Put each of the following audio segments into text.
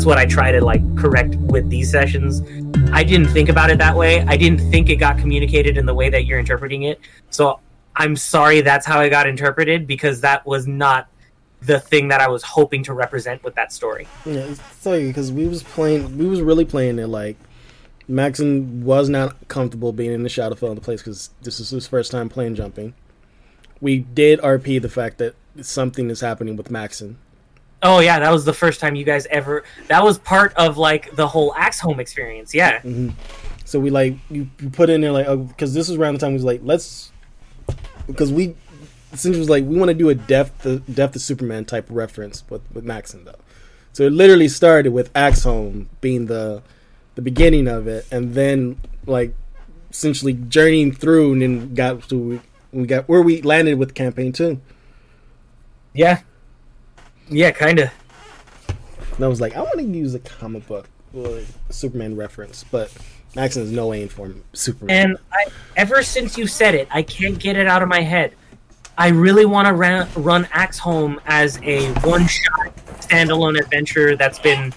that's what I try to like correct with these sessions. I didn't think about it that way. I didn't think it got communicated in the way that you're interpreting it. So I'm sorry that's how it got interpreted because that was not the thing that I was hoping to represent with that story. Yeah, sorry because we was playing, we was really playing it like Maxon was not comfortable being in the Shadowfell in the place because this is his first time playing jumping. We did RP the fact that something is happening with Maxon. Oh yeah, that was the first time you guys ever. That was part of like the whole Axe Home experience. Yeah. hmm So we like you, you put in there like because this was around the time we was like let's because we essentially was like we want to do a death the death of Superman type reference with with Maxon though. So it literally started with Axe Home being the the beginning of it, and then like essentially journeying through, and then got to we got where we landed with campaign two. Yeah. Yeah, kind of. And I was like, I want to use a comic book or Superman reference, but Maxon is no way in form Superman. And I, ever since you said it, I can't get it out of my head. I really want to run, run Axe Home as a one-shot standalone adventure that's been.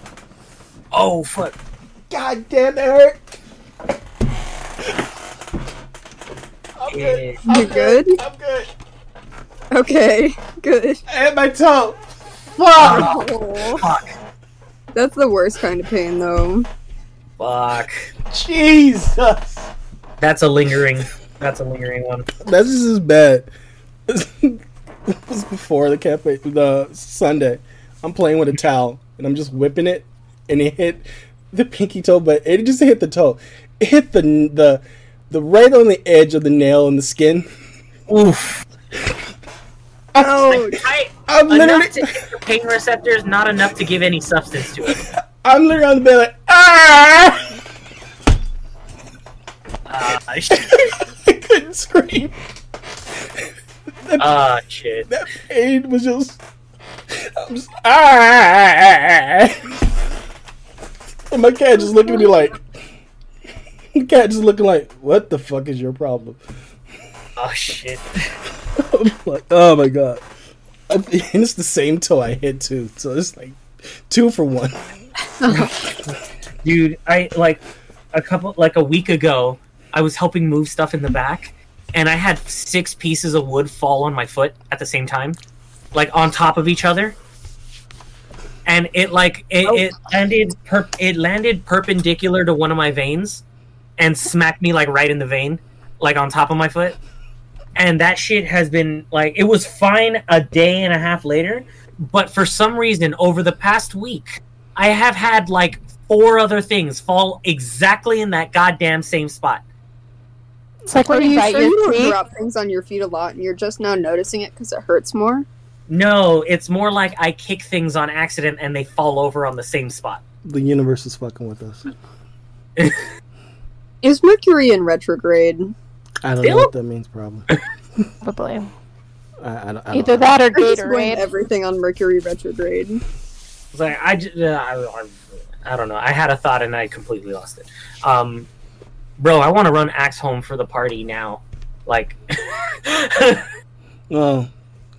Oh fuck! God damn, Eric. I'm Yeah. You good? I'm good. Okay, good. I hit my toe. Fuck. Oh, Fuck! that's the worst kind of pain, though. Fuck! Jesus. That's a lingering. That's a lingering one. That's just as bad. it was before the cafe, the Sunday. I'm playing with a towel and I'm just whipping it, and it hit the pinky toe, but it just hit the toe. It hit the the the right on the edge of the nail in the skin. Oof! Oh, I, I'm literally, enough to hit the pain receptors, not enough to give any substance to it. I'm literally on the bed like ah. Uh, I couldn't scream. uh, shit. That pain was just. I'm just ah. And my cat just looking at me like. The cat just looking like, what the fuck is your problem? Oh shit. I'm like, oh my god. And it's the same toe I hit too, so it's like two for one. dude i like a couple like a week ago i was helping move stuff in the back and i had six pieces of wood fall on my foot at the same time like on top of each other and it like it, Oh. it landed per- it landed perpendicular to one of my veins and smacked me like right in the vein like on top of my foot and that shit has been like it was fine a day and a half later but for some reason over the past week i have had like four other things fall exactly in that goddamn same spot It's like Are when you you bite sure you your don't drop things on your feet a lot and you're just now noticing it because it hurts more? no it's more like i kick things on accident and they fall over on the same spot The universe is fucking with us. Is Mercury in retrograde? I don't know what that means, probably. Probably. I, I, don't- I Either don't that or I'm just going Gatorade. everything on Mercury retrograde. it's like i just uh, I, I, I don't know i had a thought and i completely lost it um bro i want to run axe home for the party now like Well,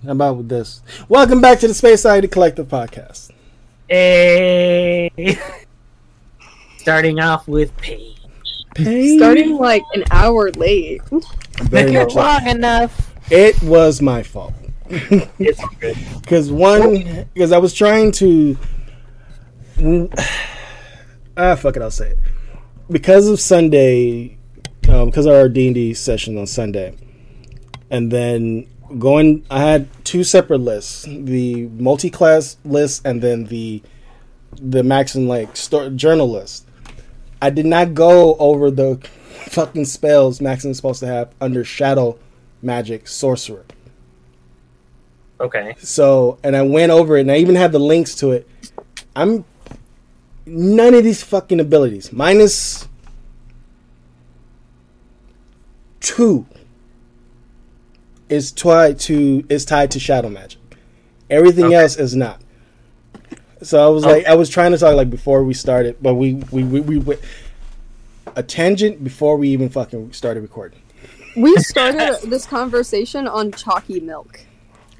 how about with this? Welcome back to the Space Society Collective Podcast. Hey. Starting off with pain. Starting like an hour late. Very much so. Long enough. It was my fault. It's good. Because one, because I was trying to. Ah, fuck it, I'll say it. Because of Sunday, um, because of our D and D session on Sunday, and then going, I had two separate lists: the multi-class list and then the the Max and like sto- journal list. I did not go over the fucking spells Maxon is supposed to have under Shadow Magic Sorcerer. Okay. So, and I went over it, and I even had the links to it. I'm none of these fucking abilities minus two is tied to is tied to shadow magic. Everything Okay. else is not. So I was oh. like, I was trying to talk like before we started, but we we we, we went a tangent before we even fucking started recording. We started this conversation on chalky milk.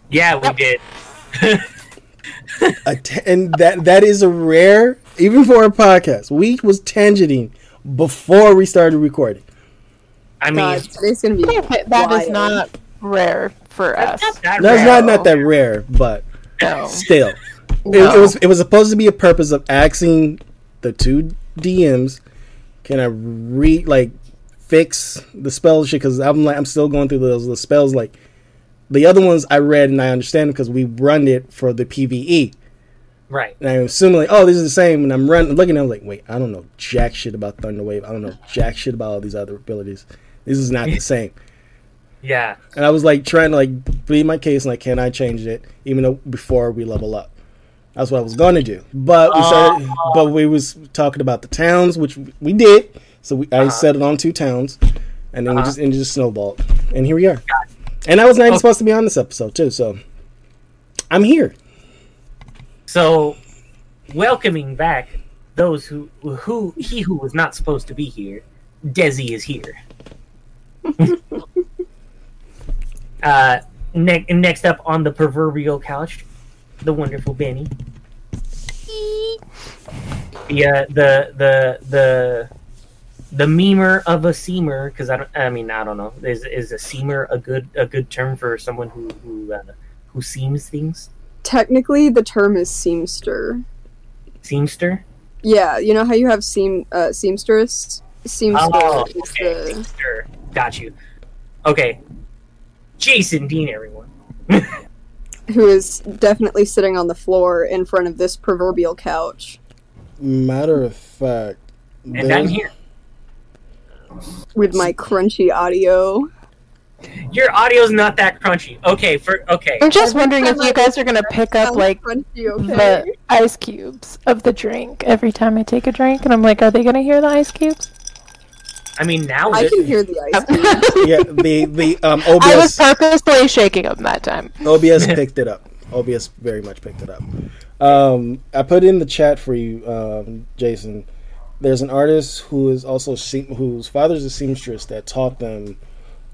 Yeah, we did. A t- and that that is a rare even for a podcast, we was tangenting before we started recording. I mean, God, today's gonna be. That is wild. not rare for us. that's not that That's rare. not not that rare, but No. still, it, No. it was it was supposed to be a purpose of asking the two DMs, can I re like fix the spell shit? Because I'm like I'm still going through those the spells. Like the other ones I read and I understand because we run it for the PVE. Right. And I'm assuming like, oh, this is the same. And I'm running, looking at, it, like, wait, I don't know jack shit about Thunderwave. I don't know jack shit about all these other abilities. This is not the same. Yeah. And I was like trying to like plead my case, like, can I change it, even though before we level up. That's what I was going to do. But we started, but we was talking about the towns, which we did. So we, I settled on two towns, and then we Uh-huh. just and it just snowballed, and here we are. And I was not even supposed to be on this episode too, so I'm here. So, welcoming back those who who he who was not supposed to be here, Desi is here. uh, ne- next up on the proverbial couch, the wonderful Benny. The uh, the the the the memer of a seamer because I don't I mean I don't know is is a seamer a good a good term for someone who who uh, who seams things Technically, the term is seamster. seamster Yeah, you know how you have seam uh, seamstress. Seamster Oh, okay. the Sure. Got you. Okay. Jason Dean, everyone. who is definitely sitting on the floor in front of this proverbial couch Matter of fact, And I'm here. with my crunchy audio. Your audio's not that crunchy. Okay, for okay. I'm just wondering if you guys are gonna pick up like crunchy, okay? the ice cubes of the drink every time I take a drink, and I'm like, are they gonna hear the ice cubes? I mean now I can hear the ice. yeah, the the um, I was OBS purposely shaking them that time. OBS picked it up. OBS very much picked it up. Um, I put in the chat for you, um, Jason. There's an artist who is also se- whose father's a seamstress that taught them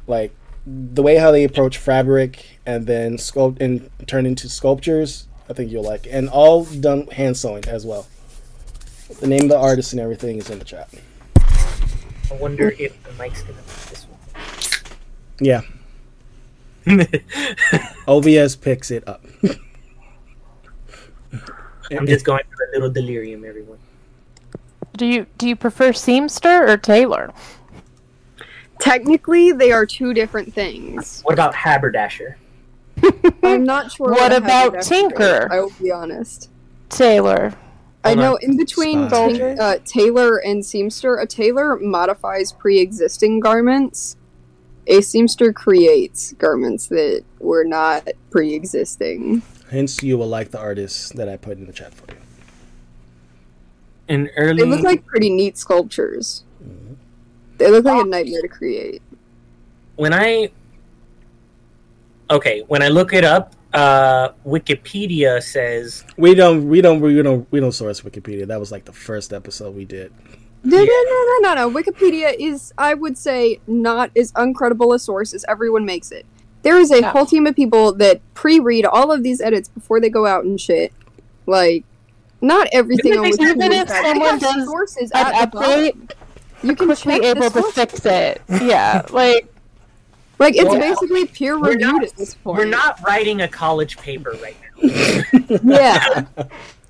like the way how they approach fabric and then sculpt and turn into sculptures. I think you'll like, and all done hand sewing as well. The name of the artist and everything is in the chat. I wonder if the mic's gonna be Yeah, this one. Yeah. OBS picks it up. I'm just going through a little delirium, everyone. Do you do you prefer Seamster or tailor? Technically, they are two different things. What about Haberdasher? I'm not sure. What I about Tinker? I will be honest. tailor. I know in between Spy. uh, tailor and seamster, a tailor modifies pre-existing garments. A seamster creates garments that were not pre-existing. Hence, you will like the artists that I put in the chat for you. An They look like pretty neat sculptures. They look like a nightmare to create. when I okay when I look it up, uh, Wikipedia says We don't, we don't, we don't, we don't source Wikipedia. That was like the first episode we did. No, no, no, no, no, no. Wikipedia is, I would say, not as uncredible a source as everyone makes it. There is a No. whole team of people that pre-read all of these edits before they go out and shit. Like, not everything on Even Wikipedia. if is someone does sources An at the bottom. update, You can quickly check able to fix it. Yeah, like Like, it's Well, basically peer reviewed not- at this point. we're not writing a college paper right now. Yeah.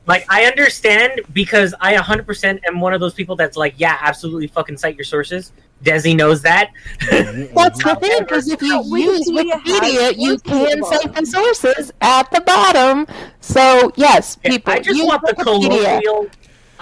Like I understand because I 100% am one of those people that's like, yeah, absolutely fucking cite your sources. Desi knows that. Mm-hmm, that's the mm-hmm. thing. Because if you Wikipedia use has Wikipedia, you can cite the sources at the bottom. So yes, people. I just use want the Wikipedia. colloquial.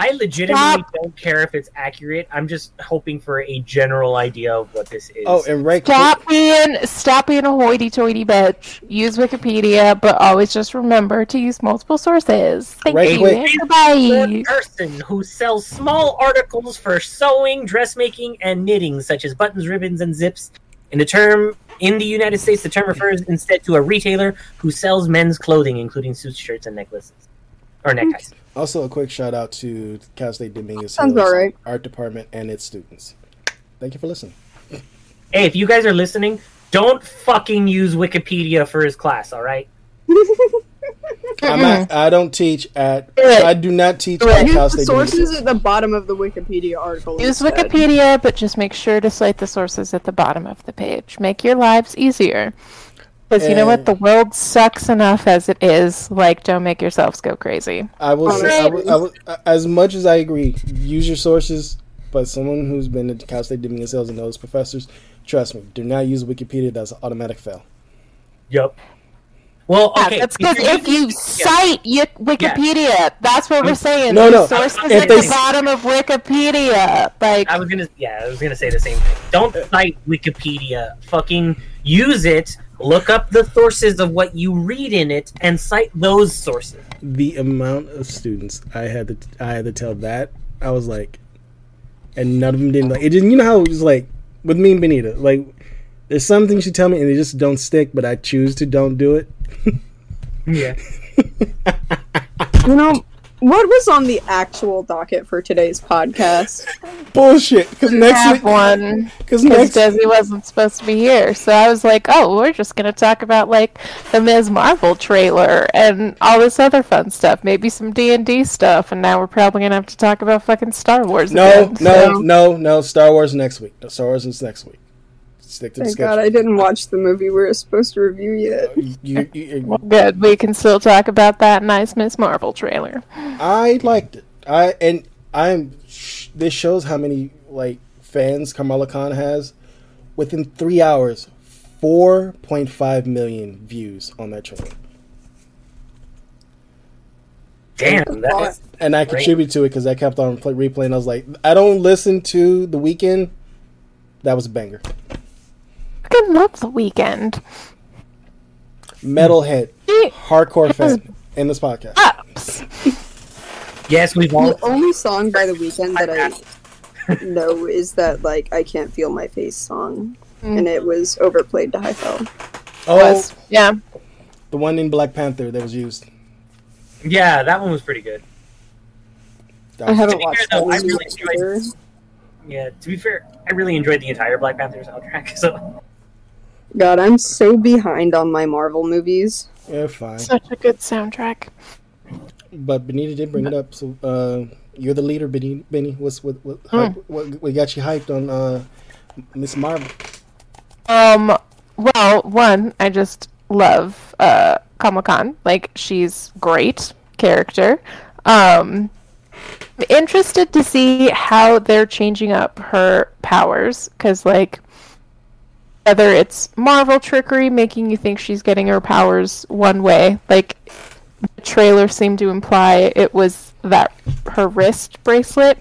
I legitimately Stop. don't care if it's accurate. I'm just hoping for a general idea of what this is. Oh, and right, Stop being stop being a hoity-toity bitch. Use Wikipedia, but always just remember to use multiple sources. Thank Right you. quick. Goodbye. Person who sells small articles for sewing, dressmaking, and knitting, such as buttons, ribbons, and zips. In the term in the United States, the term refers instead to a retailer who sells men's clothing, including suits, shirts, and necklaces or neckties. Also, a quick shout out to Cal State Dominguez Sounds Hills right. Art Department and its students. Thank you for listening. Hey, if you guys are listening, don't fucking use Wikipedia for his class. All right. I'm not, I don't teach at. I do not teach at Cal Use the State. Divinity sources School. at the bottom of the Wikipedia article. Use instead. Wikipedia, but just make sure to cite the sources at the bottom of the page. Make your lives easier. Because you know what? The world sucks enough as it is. Like, don't make yourselves go crazy. I will say, I Honestly. will, I will, uh, as much as I agree, use your sources. But someone who's been at Cal State Dominguez Hills and knows professors, trust me, do not use Wikipedia. That's an automatic fail. Yep. Well, Yeah, okay. that's because you're if you using- cite y- Wikipedia, that's what we're mm. saying. No, no, Sources if at they the bottom of Wikipedia. Like, I was gonna, yeah, I was gonna say the same thing. Don't cite Wikipedia. Fucking use it. Look up the sources of what you read in it and cite those sources. The amount of students I had to, I had to tell that, I was like, and none of them didn't like it. Didn't you know how it was like with me and Benita? Like, there's some things you tell me and they just don't stick, but I choose to don't do it. Yeah. You know what was on the actual docket for today's podcast? Bullshit. Because next have week, one. because Because next Desi wasn't supposed to be here. So I was like, oh, we're just going to talk about, like, the Ms. Marvel trailer and all this other fun stuff. Maybe some D&D stuff. And now we're probably going to have to talk about fucking Star Wars No, again. no, so- no, no. Star Wars next week. No, Star Wars is next week. Stick to the Thank. God I didn't watch the movie we were supposed to review yet. Uh, you- you- you- Well, good. We can still talk about that nice Miss Marvel trailer. I liked it. I and I'm. sh- This shows how many like fans Kamala Khan has. Within three hours, four point five million views on that trailer, Damn. That is, and I Great. contribute to it because I kept on play, replaying. I was like, I don't listen to the Weeknd. That was a banger. Fucking love the Weeknd. Metalhead, He hardcore fan in this podcast. ups. yes, we've all. The only song by the Weeknd that I know is that like I can't feel my face song, mm. and it was overplayed to high fell. Oh, oh Was. Yeah. the one in Black Panther that was used. Yeah, that one was pretty good. That I haven't To watched fair, that though, I one really enjoyed- Yeah, to be fair, I really enjoyed the entire Black Panther soundtrack. So God, I'm so behind on my Marvel movies. Yeah, fine. Such a good soundtrack. But Benita did bring it up. So uh, you're the leader, Benny. Benny, what's what what, Hmm. what what got you hyped on uh, Miss Marvel? Um, well, one, I just love uh Kamala Khan. Like she's great character. Um I'm interested to see how they're changing up her powers cuz like whether it's Marvel trickery making you think she's getting her powers one way, like the trailer seemed to imply it was that her wrist bracelet,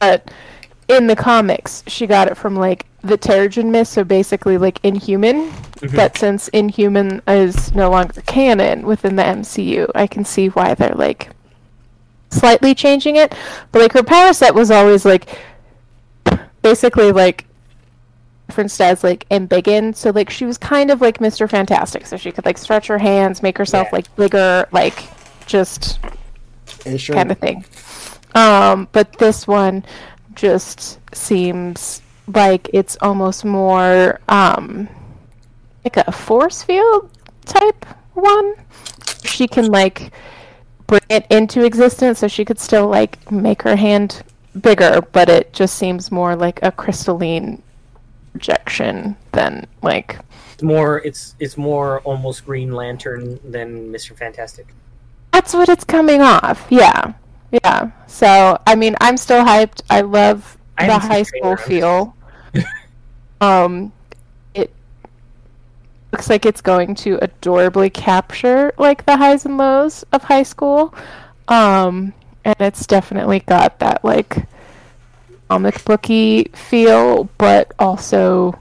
but in the comics, she got it from like the Terrigen Mist, so basically like Inhuman. Mm-hmm. But since Inhuman is no longer canon within the MCU, I can see why they're like slightly changing it. But like her power set was always like basically like referenced as like embiggen. So like she was kind of like Mr. Fantastic, so she could like stretch her hands, make herself Yeah. like bigger, like just sure, kind of thing. Um, but this one just seems like it's almost more um, like a force field type one. She can like bring it into existence, so she could still like make her hand bigger, but it just seems more like a crystalline projection than like more, it's it's more almost Green Lantern than Mister Fantastic. That's what it's coming off. Yeah. Yeah. So, I mean, I'm still hyped. I love I the high school feel. um it looks like it's going to adorably capture like the highs and lows of high school. Um and it's definitely got that like comic booky feel, but also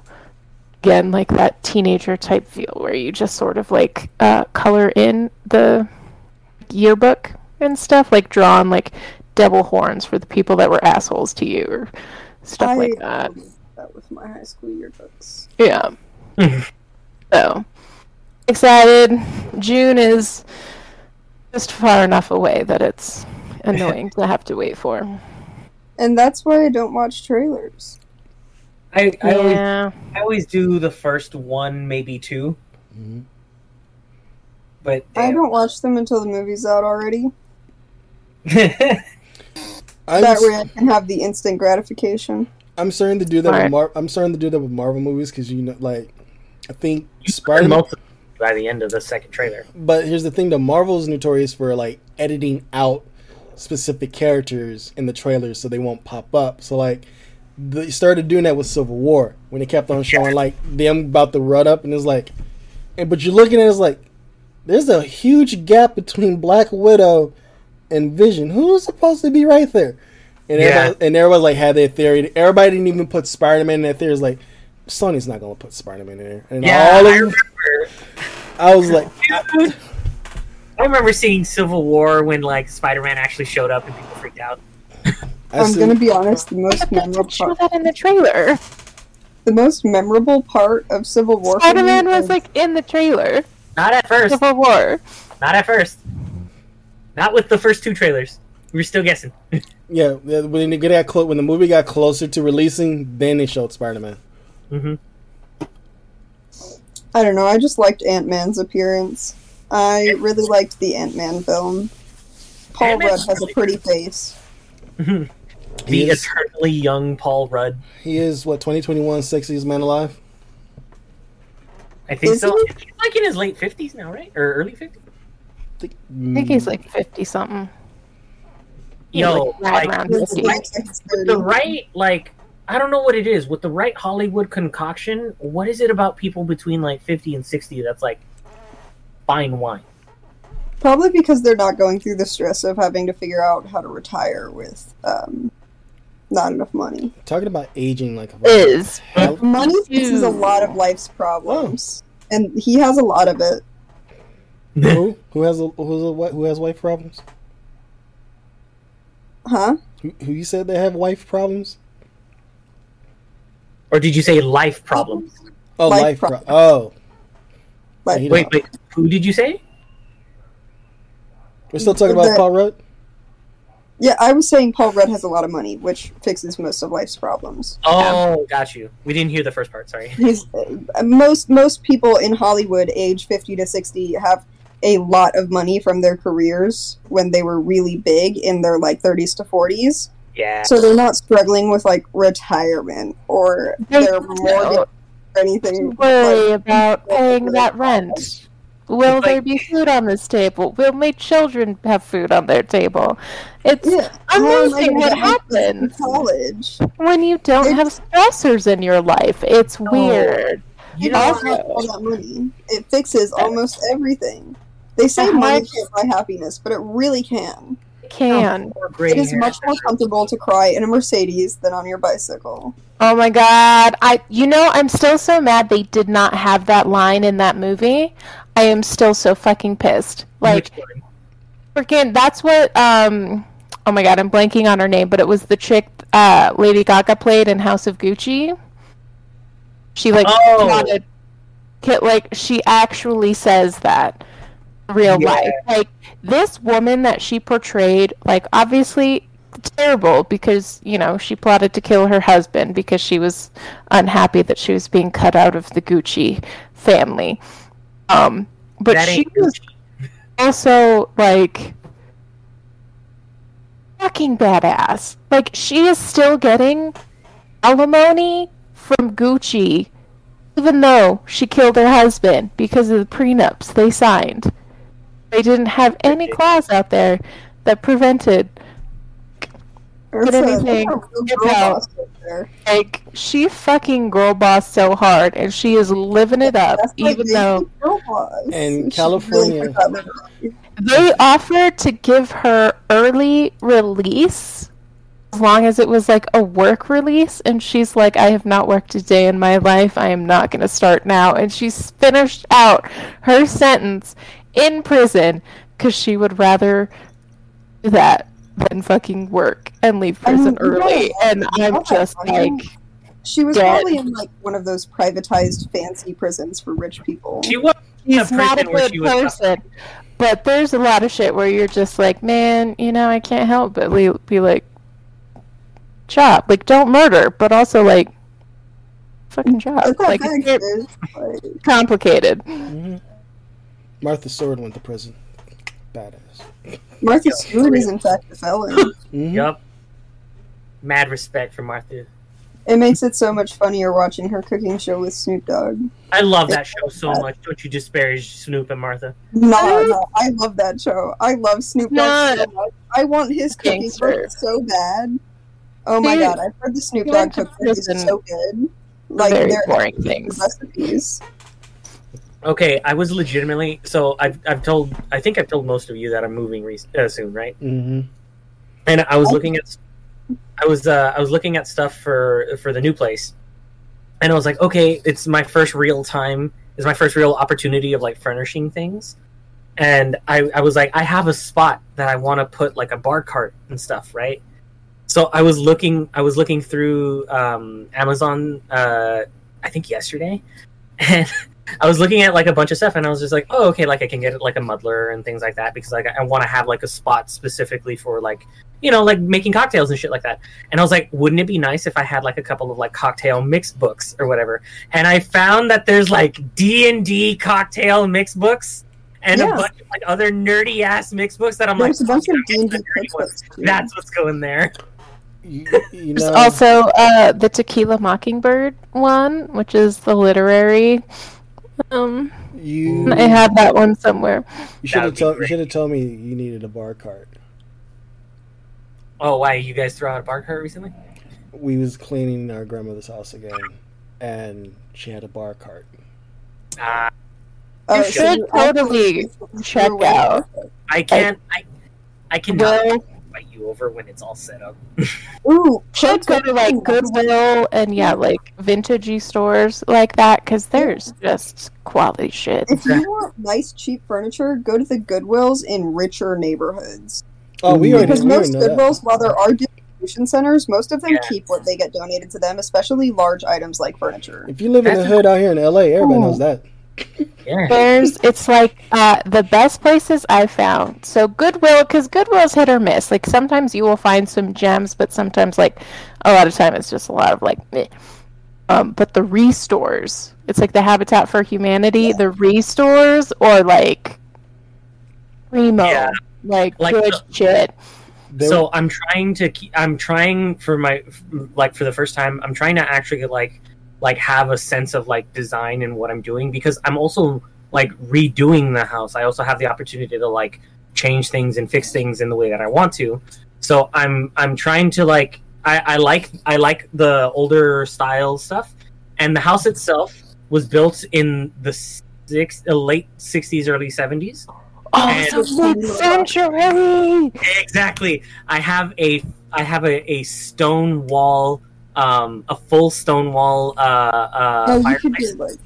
again like that teenager type feel where you just sort of like uh, color in the yearbook and stuff, like drawn like devil horns for the people that were assholes to you or stuff like that. That with my high school yearbooks. Yeah. so excited. June is just far enough away that it's annoying to have to wait for. And that's why I don't watch trailers. I I, always, I always do the first one, maybe two. Mhm. But I don't watch them until the movie's out already. I'm, that way I can have the instant gratification. I'm starting to do that Alright. with Mar- I'm starting to do that with Marvel movies because you know, like, I think Spider Spider. man by the end of the second trailer. But here's the thing: the Marvel's notorious for like editing out specific characters in the trailers so they won't pop up. So like, they started doing that with Civil War when they kept on showing like them about to run up, and it's like, and but you're looking at it, it's like, there's a huge gap between Black Widow and Vision. Who's supposed to be right there? And Yeah. everybody, and everybody like had their theory. Everybody didn't even put Spider Man in their theory. It's like. Sony's not gonna put Spider Man in there, and Yeah, all I of remember. I was like, I remember seeing Civil War when like Spider-Man actually showed up and people freaked out. I I'm said- gonna be honest. The most memorable Show part, that in the trailer. the most memorable part of Civil War. Spider Man was like in the trailer. Not at first. Civil War. Not at first. Not with the first two trailers. We were still guessing. Yeah, yeah, when they got clo- when the movie got closer to releasing, then they showed Spider Man. hmm I don't know. I just liked Ant Man's appearance. I really liked the Ant Man film. Paul Ant-Man's Rudd has a pretty face. Mm-hmm. The He is, eternally young Paul Rudd. he is what 2021 sexiest man alive. I think Is so. he? He's like in his late fifties now, right? Or early fifties? I think, he's like fifty something. Yo, like, like, around Looks 50. like he's the 30. right, like, I don't know what it is. With the right Hollywood concoction, what is it about people between like fifty and sixty that's like fine wine? Probably because they're not going through the stress of having to figure out how to retire with um, not enough money. talking about aging like Is Hell- Money fixes a lot of life's problems, and he has a lot of it. who who has a, who's a, wi- who has wife problems? Huh? Who, who you said they have wife problems? Or did you say life problems? Oh, Life life. Pro- problems. oh, Like, He Wait, wait. Who did you say? we're still talking about The- Paul Rudd. yeah, I was saying Paul Rudd has a lot of money, which fixes most of life's problems. Oh, got you. We didn't hear the first part. Sorry. He's uh, most most people in Hollywood, age fifty to sixty, have a lot of money from their careers when they were really big in their like thirties to forties. Yeah. So they're not struggling with like retirement or their mortgage or anything. worry like- about paying that rent. Will Like- there be food on this table? Will my children have food on their table? It's Yeah, how amazing what get my kids in happens College. when you don't have stressors in your life. It's oh, weird. You You don't know, have all that money. It fixes almost everything. They say The money can't buy happiness, but it really can. Can. Poor It is much more comfortable to cry in a Mercedes than on your bicycle. Oh my god. I you know, I'm still so mad they did not have that line in that movie. I am still so fucking pissed. Like freaking that's what um oh my god, I'm blanking on her name, but it was the chick uh Lady Gaga played in House of Gucci. She like Oh. plotted like she actually says that real Yeah. life. Like this woman that she portrayed, like obviously terrible because, you know, she plotted to kill her husband because she was unhappy that she was being cut out of the Gucci family. Um but That she ain't was also like fucking badass. Like she is still getting alimony from Gucci even though she killed her husband because of the prenups they signed. They didn't have any clause out there that prevented That's Get anything, that's get out. boss right there. like she fucking girl boss so hard and she is living it up That's even though girl boss. And She California- really they offered to give her early release as long as it was like a work release and she's like i have not worked a day in my life i am not going to start now and she's finished out her sentence in prison because she would rather do that than fucking work and leave I mean, prison early yeah, and i'm yeah, just I like She was Dead. probably in like one of those privatized fancy prisons for rich people. She was in a he's not a good she person. But there's a lot of shit where you're just like, man, you know, I can't help but le- be like, chop, like don't murder, but also like, fucking chop. It's Like very it's very good, like, complicated. Mhm. Martha Stewart went to prison. Badass. Martha Stewart is in fact a felon. Mhm. Yup. Mad respect for Martha. it makes it so much funnier watching her cooking show with Snoop Dogg. I love that show so much. Don't you disparage Snoop and Martha? No, no, I love that show. I love Snoop Dogg so much. I want his cooking Gangster. book so bad. Oh my god, I've heard the Snoop he Dogg went to is so good. Like very they're boring things. recipes. Okay, I was legitimately so I've I've told I think I've told most of you that I'm moving re- uh, soon, right? Mhm. And I was looking at I was uh, I was looking at stuff for for the new place, and I was like, okay, it's my first real time, it's my first real opportunity of like furnishing things, and I I was like, I have a spot that I want to put like a bar cart and stuff, right? So I was looking I was looking through um, Amazon, uh, I think yesterday, and I was looking at like a bunch of stuff, and I was just like, oh, okay, like I can get like a muddler and things like that because like I want to have like a spot specifically for like you know, like making cocktails and shit like that. And I was like, wouldn't it be nice if I had like a couple of like cocktail mix books or whatever? And I found that there's like D and D cocktail mix books and a bunch of like other nerdy ass mix books that I'm There's like, a bunch of "Oh, D and the D nerdy ones." too. That's what's going there. You, you There's know, also uh, the Tequila Mockingbird one, which is the literary. Um, you I have that one somewhere. you should have told you should have told me you needed a bar cart. Oh, why you guys throw out a bar cart recently? We was cleaning our grandmother's house again, and she had a bar cart. Uh, Oh, You so should you totally check out. I can't. I I cannot Well, fight you over when it's all set up. Ooh, should go to like Goodwill and yeah, like vintagey stores like that because there's just quality shit. If you want nice, cheap furniture, go to the Goodwills in richer neighborhoods. Oh, we already, Because we most. Goodwills, while there are distribution centers, most of them Yeah. keep what they get donated to them, especially large items like furniture. If you live in the That's- hood out here in LA, everybody Ooh. knows oh. that. Yeah. There's it's like uh, the best places I've found. So Goodwill, because Goodwill's hit or miss. Like sometimes you will find some gems, but sometimes like a lot of time it's just a lot of like. Meh. Um, but the restores, it's like the Habitat for Humanity, the restores, or like Remo, Yeah. like, Like good the- shit. So i'm trying to keep, i'm trying for my like for the first time i'm trying to actually like like have a sense of like design and what i'm doing because i'm also like redoing the house. I also have the opportunity to like change things and fix things in the way that i want to. So i'm i'm trying to like i i like i like the older style stuff. And the house itself was built in the six uh, late 60s early 70s Oh, And- it's a mid-century. exactly. I have a i have a, a stone wall um a full stone wall uh uh oh, you could fireplace. do like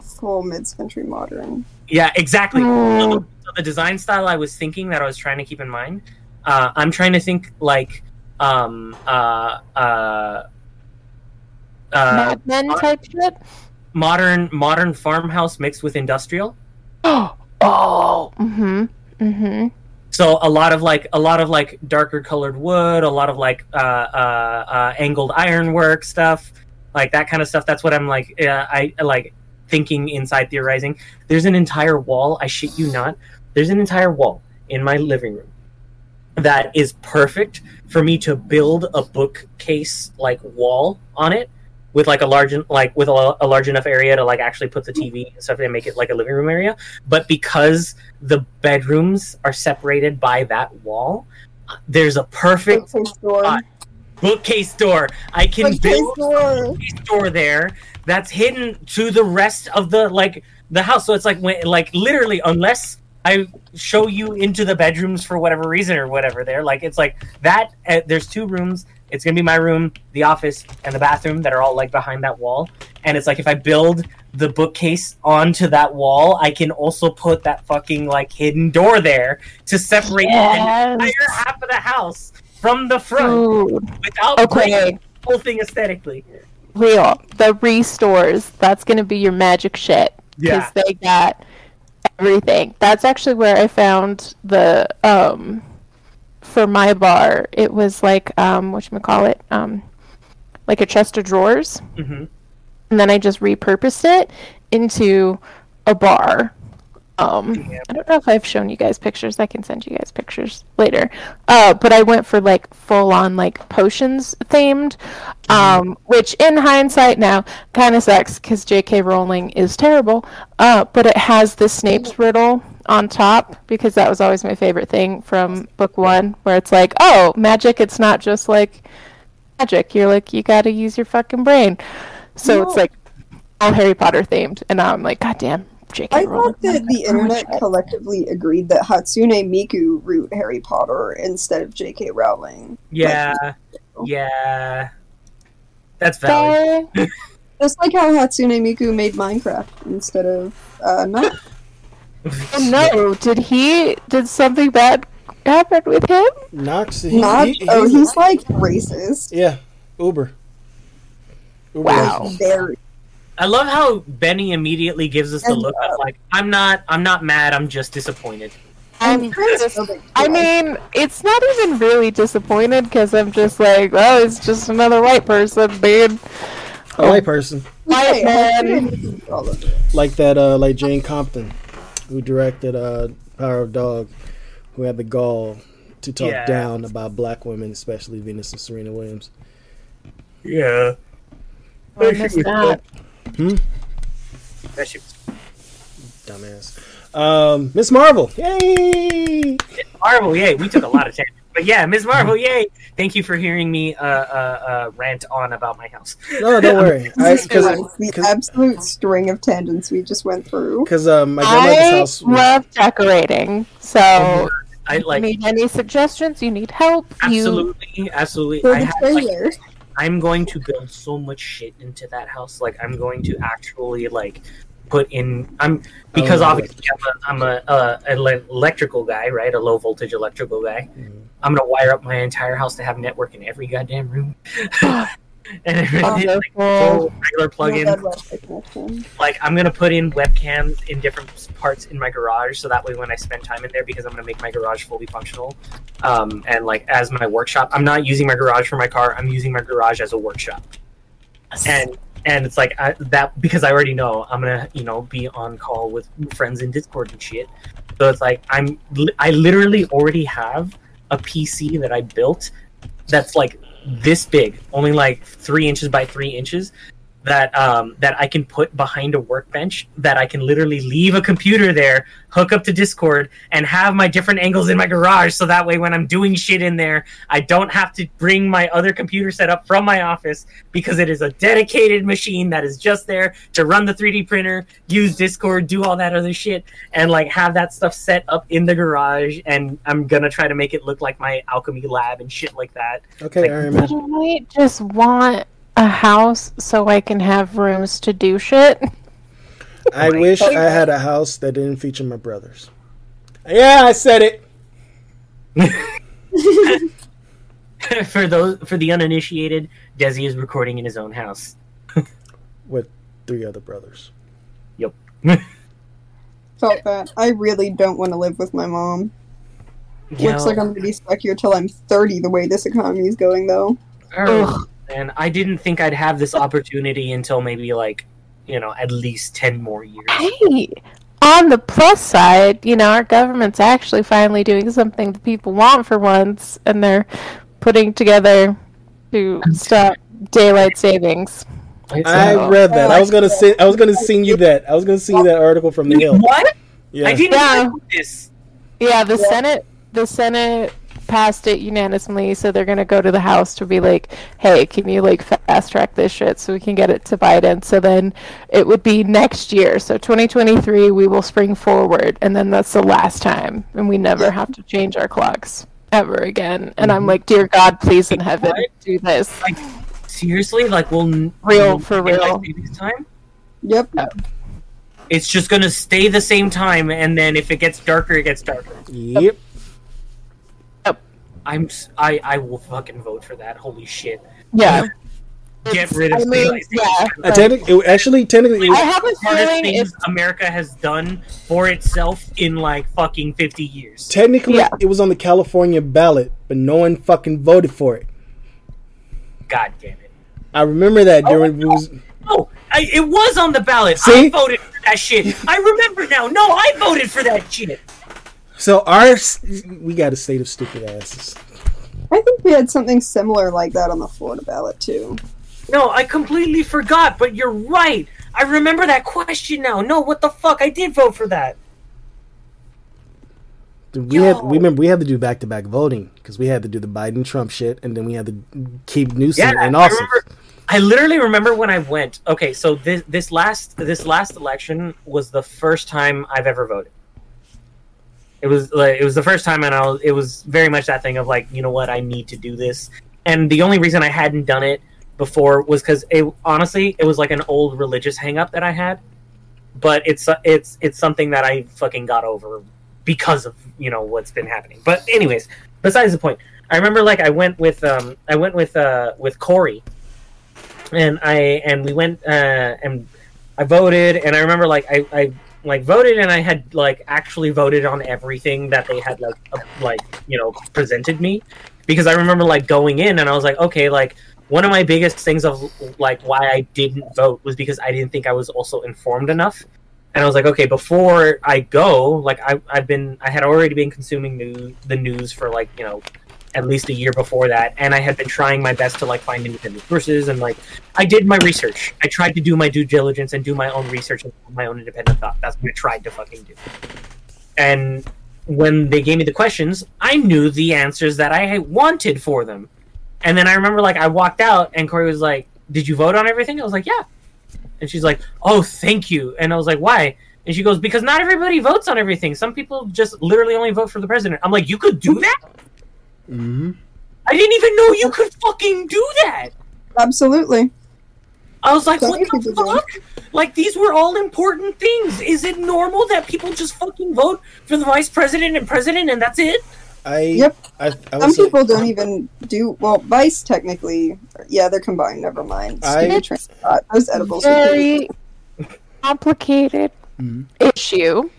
full mid-century modern. yeah exactly Mm. so, the, so the design style i was thinking that i was trying to keep in mind uh i'm trying to think like um uh uh uh Mad Men type shit. modern modern farmhouse mixed with industrial Oh, oh, mm-hmm, mm-hmm. So a lot of like a lot of like darker colored wood a lot of like uh, uh, uh, angled ironwork stuff like that kind of stuff. That's what i'm like uh, i like thinking inside theorizing. There's an entire wall i shit you not there's an entire wall in my living room that is perfect for me to build a bookcase like wall on it with like a large like with a, a large enough area to like actually put the tv and stuff and make it like a living room area but because the bedrooms are separated by that wall there's a perfect Bookcase door. bookcase door i can Bookcase build door. bookcase door there that's hidden to the rest of the like the house so it's like when like literally unless i show you into the bedrooms for whatever reason or whatever there like it's like that uh, there's two rooms it's gonna be my room the office and the bathroom that are all like behind that wall and it's like if i build the bookcase onto that wall i can also put that fucking like hidden door there to separate the entire half of the house from the front Dude. without Okay, the whole thing aesthetically real. The restores. That's gonna be your magic shit. Yeah. Because they got everything. That's actually where I found the um for my bar. It was like um what call it um like a chest of drawers, hmm and then I just repurposed it into a bar. Um, I don't know if I've shown you guys pictures. I can send you guys pictures later. Uh, but I went for like full on like potions themed, um, which in hindsight now kind of sucks because J.K. Rowling is terrible. Uh, but it has the Snape's riddle on top because that was always my favorite thing from book one, where it's like, oh, magic. It's not just like magic. You're like you got to use your fucking brain. So it's like all Harry Potter themed, and now I'm like, God damn, J.K. I Rowling. thought that the internet collectively agreed that Hatsune Miku wrote Harry Potter instead of J.K. Rowling. Yeah, yeah, that's valid. Sorry. Just like how Hatsune Miku made Minecraft instead of uh, not. Oh, no, did he? Did something bad happen with him? Knox. He, not he- oh, he's- he's like racist. yeah. Uber. Uber Wow. Very. I love how Benny immediately gives us the look of like, I'm not, I'm not mad, I'm just disappointed. I'm just, I mean, it's not even really disappointed because I'm just like, oh, it's just another white person being A white person white man. Hatsune Miku did all of it. like that. Uh, like Jane Campion, who directed uh, Power of Dog, who had the gall to talk Yeah. down about black women, especially Venus and Serena Williams. Yeah, I missed that. That shit was Dumbass. Um, Miss Marvel. Yay! Marvel. Yay, we took a lot of time. But yeah, Ms. Marvel, yay! Thank you for hearing me uh, uh, uh, rant on about my house. No, don't worry. This is Because the absolute string of tangents we just went through. because um, my grandmother's I house. love decorating, so I like need any suggestions? You need help? You absolutely, absolutely. For I the have like trailer. I'm going to build so much shit into that house. Like I'm going to actually like put in. I'm because Oh, obviously I'm a, I'm a uh, ele- electrical guy, right? A low voltage electrical guy. I'm gonna wire up my entire house to have network in every goddamn room. and everything, like, Wonderful. regular plugins. No bad Wi-Fi connection. Like I'm gonna put in webcams in different parts in my garage, so that way when I spend time in there, because I'm gonna make my garage fully functional, um, and like as my workshop. I'm not using my garage for my car. I'm using my garage as a workshop, and and it's like I, that because I already know I'm gonna you know be on call with friends in Discord and shit. So it's like I'm I literally already have a PC that I built that's like this big, only like three inches by three inches, that um that I can put behind a workbench that I can literally leave a computer there, hook up to Discord, and have my different angles in my garage so that way when I'm doing shit in there, I don't have to bring my other computer setup from my office because it is a dedicated machine that is just there to run the 3D printer, use Discord, do all that other shit, and like have that stuff set up in the garage and I'm gonna try to make it look like my alchemy lab and shit like that. Okay, Iron Man. I just want a house so I can have rooms to do shit. I wish I had a house that didn't feature my brothers. Yeah, I said it. for those for the uninitiated, Desi is recording in his own house. With three other brothers. Yep. Felt that. I really don't want to live with my mom. You Looks know, like I'm gonna be stuck here till I'm 30. The way this economy is going, though. oh, and I didn't think I'd have this opportunity until maybe like, you know, at least ten more years. Hey, on the plus side, you know, our government's actually finally doing something that people want for once, and they're putting together to stop daylight savings. I uh, read that. I was gonna say. I was gonna sing you that. I was gonna sing you that article from the Hill. What? Yeah. I didn't Yeah. this. Yeah, the Senate, the Senate passed it unanimously, so they're gonna go to the House to be like, "Hey, can you like fast track this shit so we can get it to Biden?" So then it would be next year, so 2023, we will spring forward, and then that's the last time, and we never have to change our clocks ever again. And I'm mm-hmm. like, dear God, please in heaven, What? do this. Like seriously, like we'll n- Real, we'll for get, like, real. savings time. Yep. It's just gonna stay the same time, and then if it gets darker, it gets darker. Yep. I'm I I will fucking vote for that. Holy shit! Yeah, Get rid of I mean, daylight yeah. savings Uh, technic- it, actually, technically, I have a hardest feeling things it's America has done for itself in like fucking fifty years. technically, Yeah. it was on the California ballot, but no one fucking voted for it. God damn it! I remember that during it was Oh, I, it was on the ballot. See? I voted for that shit. I remember now. No, I voted for that shit. So our we got a state of stupid asses. I think we had something similar like that on the Florida ballot too. No, I completely forgot, but you're right. I remember that question now. No, what the fuck? I did vote for that. Dude, We had we remember we had to do back to back voting because we had to do the Biden Trump shit and then we had to keep Newsom Yeah, in I remember. I literally remember when I went. Okay, so this this last this last election was the first time I've ever voted. It was like it was the first time, and I was, it was very much that thing of like, you know what, I need to do this. And the only reason I hadn't done it before was because it honestly it was like an old religious hang up that I had. But it's it's it's something that I fucking got over because of you know what's been happening. But anyways, besides the point, I remember like I went with um I went with uh with Corey, and I and we went uh and I voted and I remember like I I like voted and I had like actually voted on everything that they had like uh, like you know presented me. Because I remember like going in and I was like okay like one of my biggest things of like why I didn't vote was because I didn't think I was also informed enough. And I was like, okay, before I go, like I, I've been, I had already been consuming news, the news for like you know, at least a year before that, and I had been trying my best to like find independent sources and like I did my research. I tried to do my due diligence and do my own research and my own independent thought. That's what I tried to fucking do. And when they gave me the questions, I knew the answers that I wanted for them. And then I remember like I walked out and Corey was like, "Did you vote on everything?" I was like, "Yeah." And she's like, "Oh, thank you." And I was like, "Why?" And she goes, "Because not everybody votes on everything. Some people just literally only vote for the president." I'm like, "You could do that?" Hmm I didn't even know you could fucking do that. Absolutely. I was like, Some "What the people do. fuck?" Like these were all important things. Is it normal that people just fucking vote for the vice president and president and that's it? I Yep. I, I Some would say, people don't even do well. Vice technically, yeah, they're combined. Never mind. I- Stupid train of thought. Those edibles. are very complicated Mhm. issue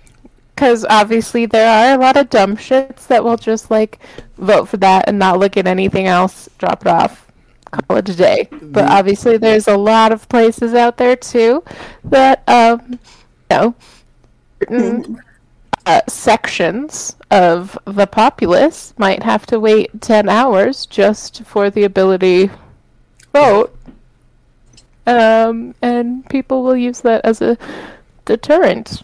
because obviously there are a lot of dumb shits that will just like vote for that and not look at anything else, drop it off, call it a day. But obviously there's a lot of places out there too that um, you know, certain uh, sections of the populace might have to wait 10 hours just for the ability to vote. Um, and people will use that as a deterrent.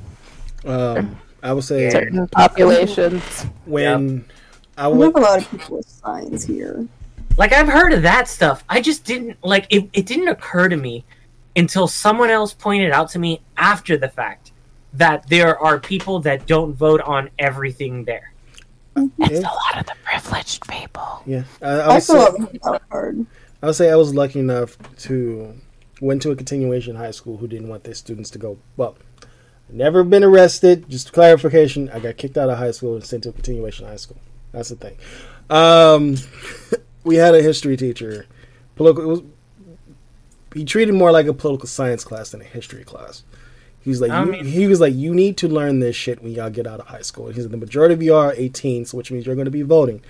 um, I would say Certain populations. when I We have a lot of people with signs here. Like I've heard of that stuff. I just didn't like it. It didn't occur to me until someone else pointed out to me after the fact that there are people that don't vote on everything there. Mm-hmm. It's yeah, a lot of the privileged people. yeah. I, I I would feel that hard. I would say I was lucky enough to went to a continuation high school who didn't want their students to go. Well, never been arrested. Just clarification: I got kicked out of high school and sent to a continuation high school. That's the thing. Um, we had a history teacher. Political. It was, he treated more like a political science class than a history class. He's like, I mean- he was like, you need to learn this shit when y'all get out of high school. He said the majority of y'all are 18, so which means you're going to be voting.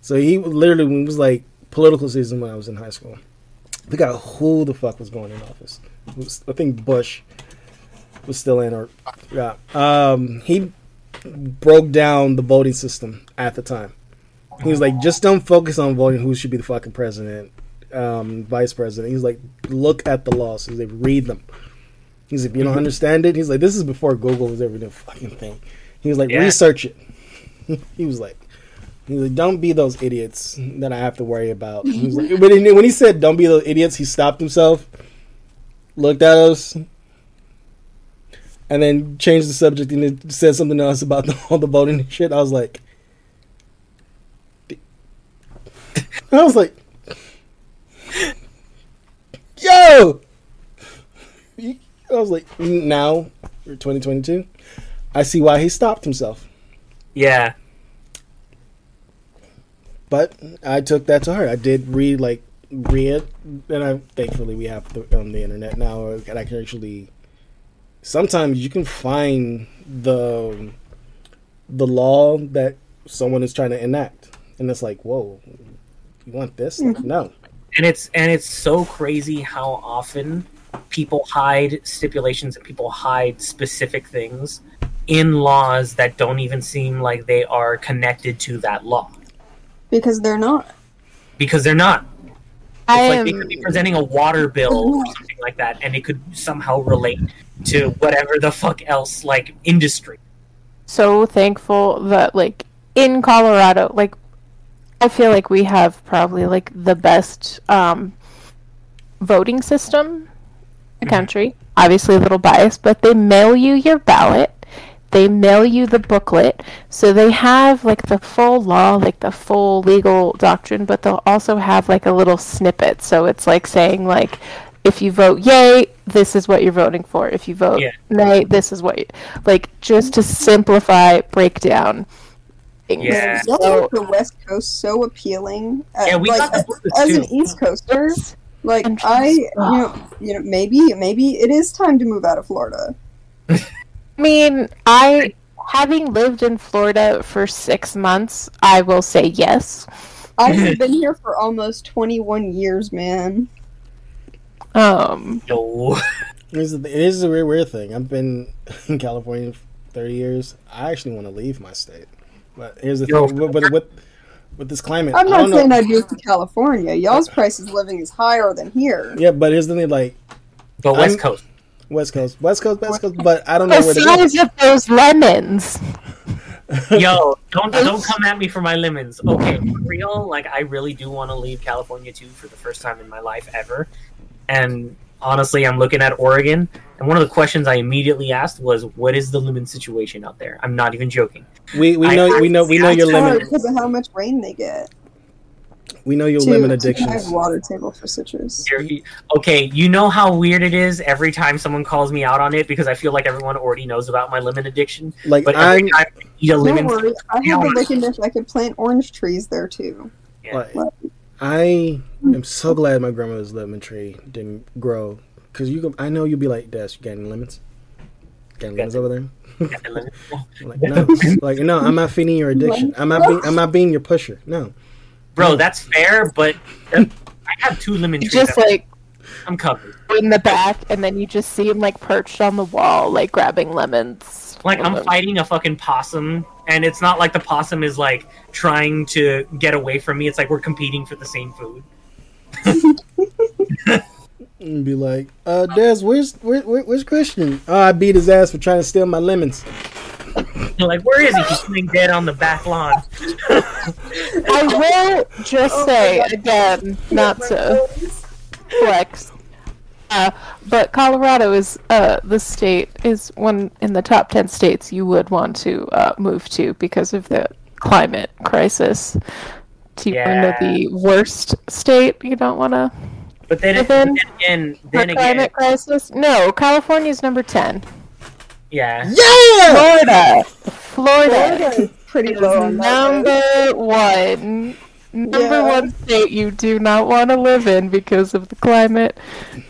So he literally when it was like political season when I was in high school. I forgot who the fuck was going in office. It was, I think Bush was still in, or yeah. Um, he broke down the voting system at the time. He was like, just don't focus on voting who should be the fucking president, um, vice president. He's like, look at the laws. He's like, read them. He's like, if you don't understand it, he's like, this is before Google was ever the fucking thing. He was like, Yeah. research it. he was like, he was like, don't be those idiots that I have to worry about. He was like, but when he said, don't be those idiots, he stopped himself, looked at us, and then changed the subject and it said something else about the, all the voting and shit. I was like, I was like, yo! I was like, now, we're 2022, I see why he stopped himself. Yeah, But I took that to heart. I did read like read and I thankfully we have the, um, the internet now, and I can actually. Sometimes you can find the the law that someone is trying to enact, and it's like, whoa, you want this? Like, mm-hmm. no. and it's and it's so crazy how often people hide stipulations and people hide specific things in laws that don't even seem like they are connected to that law Because they're not. because they're not. It's I like they could be presenting a water bill or something like that, and it could somehow relate to whatever the fuck else, like industry. so thankful that like in Colorado, like I feel like we have probably like the best um, voting system in the country. Obviously a little biased, but they mail you your ballot. They mail you the booklet. So they have like the full law, like the full legal doctrine, but they'll also have like a little snippet. So it's like saying like if you vote yay, this is what you're voting for. If you vote Yeah. nay, this is what you, like just to simplify, breakdown. things. Yeah. Y'all So- the West Coast so appealing. Uh, Yeah, we like, got the booklets, as an East Coaster, like I, you know, you know, maybe, maybe it is time to move out of Florida. I mean, I having lived in Florida for six months, I will say yes. I have been here for almost 21 years, man. Um, No. Here's the, it is a weird, weird thing. I've been in California for 30 years. I actually want to leave my state. But here's the Yo. thing. With, with, with, with this climate, I'm I not don't saying know. I'd move to California. Y'all's price of living is higher than here. Yeah, but here's the thing. Like, the West I'm- Coast. West Coast, West Coast, West Coast, but I don't know the where to go. size of those lemons. Yo, don't don't come at me for my lemons. Okay, for real, like I really do want to leave California too for the first time in my life ever. And honestly, I'm looking at Oregon, and one of the questions I immediately asked was, "What is the lemon situation out there?" I'm not even joking. We we I- know we know we know your I- lemon. because of how much rain they get. We know your To, lemon to addictions. have water table for citrus. Okay, you know how weird it is every time someone calls me out on it because I feel like everyone already knows about my lemon addiction. Like But every I'm time I eat a Don't lemon, worry, I Yeah. have a licking dish. I could plant orange trees there too. like I am so glad my grandmother's lemon tree didn't grow because you. go- I know you'll be like, Des, you got any lemons? Got any lemons over there? Like no, like no, I'm not feeding your addiction. I'm not being I'm not being your pusher. No, bro, that's fair, but I have two lemon trees. just that like I'm covered. in the back, and then you just see him like perched on the wall, like grabbing lemons. Like I'm them. fighting a fucking possum, and it's not like the possum is like trying to get away from me. It's like we're competing for the same food. and be like, uh, Des, where's where, where, where's Christian? Oh, I beat his ass for trying to steal my lemons. You're like, where is he? He's laying dead on the back lawn. I will just Oh say again, not to flex. Uh, but Colorado is uh, the state is one in the top ten states you would want to uh, move to because of the climate crisis. Do you want to know Yeah. the worst state you don't want to? But then, But then, then- again, then again, climate crisis? No, California's number ten. Yeah. Yeah, Florida, Florida, Florida is pretty low on number one. Number Yeah. one state you do not want to live in because of the climate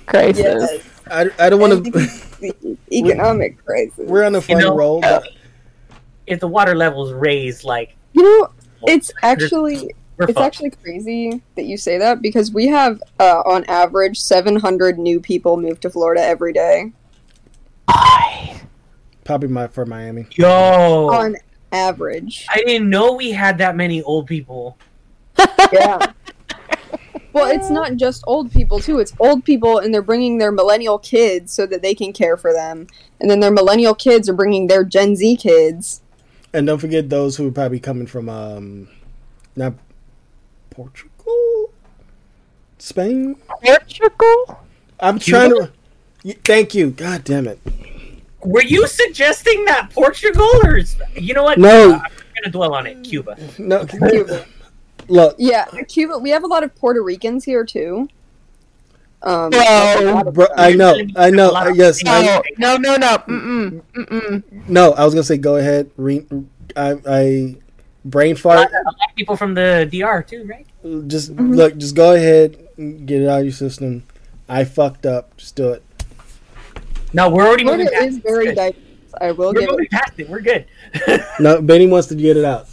crisis. Yes, I, I don't want to. because economic crisis. We're on a funny know, roll. But If the water levels raise, like You know, it's actually we're it's fucked. actually crazy that you say that because we have uh, on average 700 new people move to Florida every day. Why? Probably my for Miami. Yo, On average, I didn't know we had that many old people. yeah. Well, it's not just old people too. It's old people, and they're bringing their millennial kids so that they can care for them, and then their millennial kids are bringing their Gen Z kids. And don't forget those who are probably coming from um, not Portugal, Spain. Portugal? I'm Cuba? trying to. Thank you. God damn it. Were you suggesting that Portugal or you know what? No. Uh, I'm gonna dwell on it. Cuba. No, Cuba. look, Yeah, Cuba. We have a lot of Puerto Ricans here too. Um, Whoa. a lot of bro. I know. I know. A lot of Yes. things. I, No, no, no, no. Mm-mm. Mm-mm. no. I was gonna say go ahead. Re, I, I brain A fart. a lot of people from the DR too, right? Just Mm-hmm. look. Just go ahead. Get it out of your system. I fucked up. Just do it. No, we're already moving Florida past is it. very Good. diverse. I will We're give it. past it. We're good. No, Benny wants to get it out.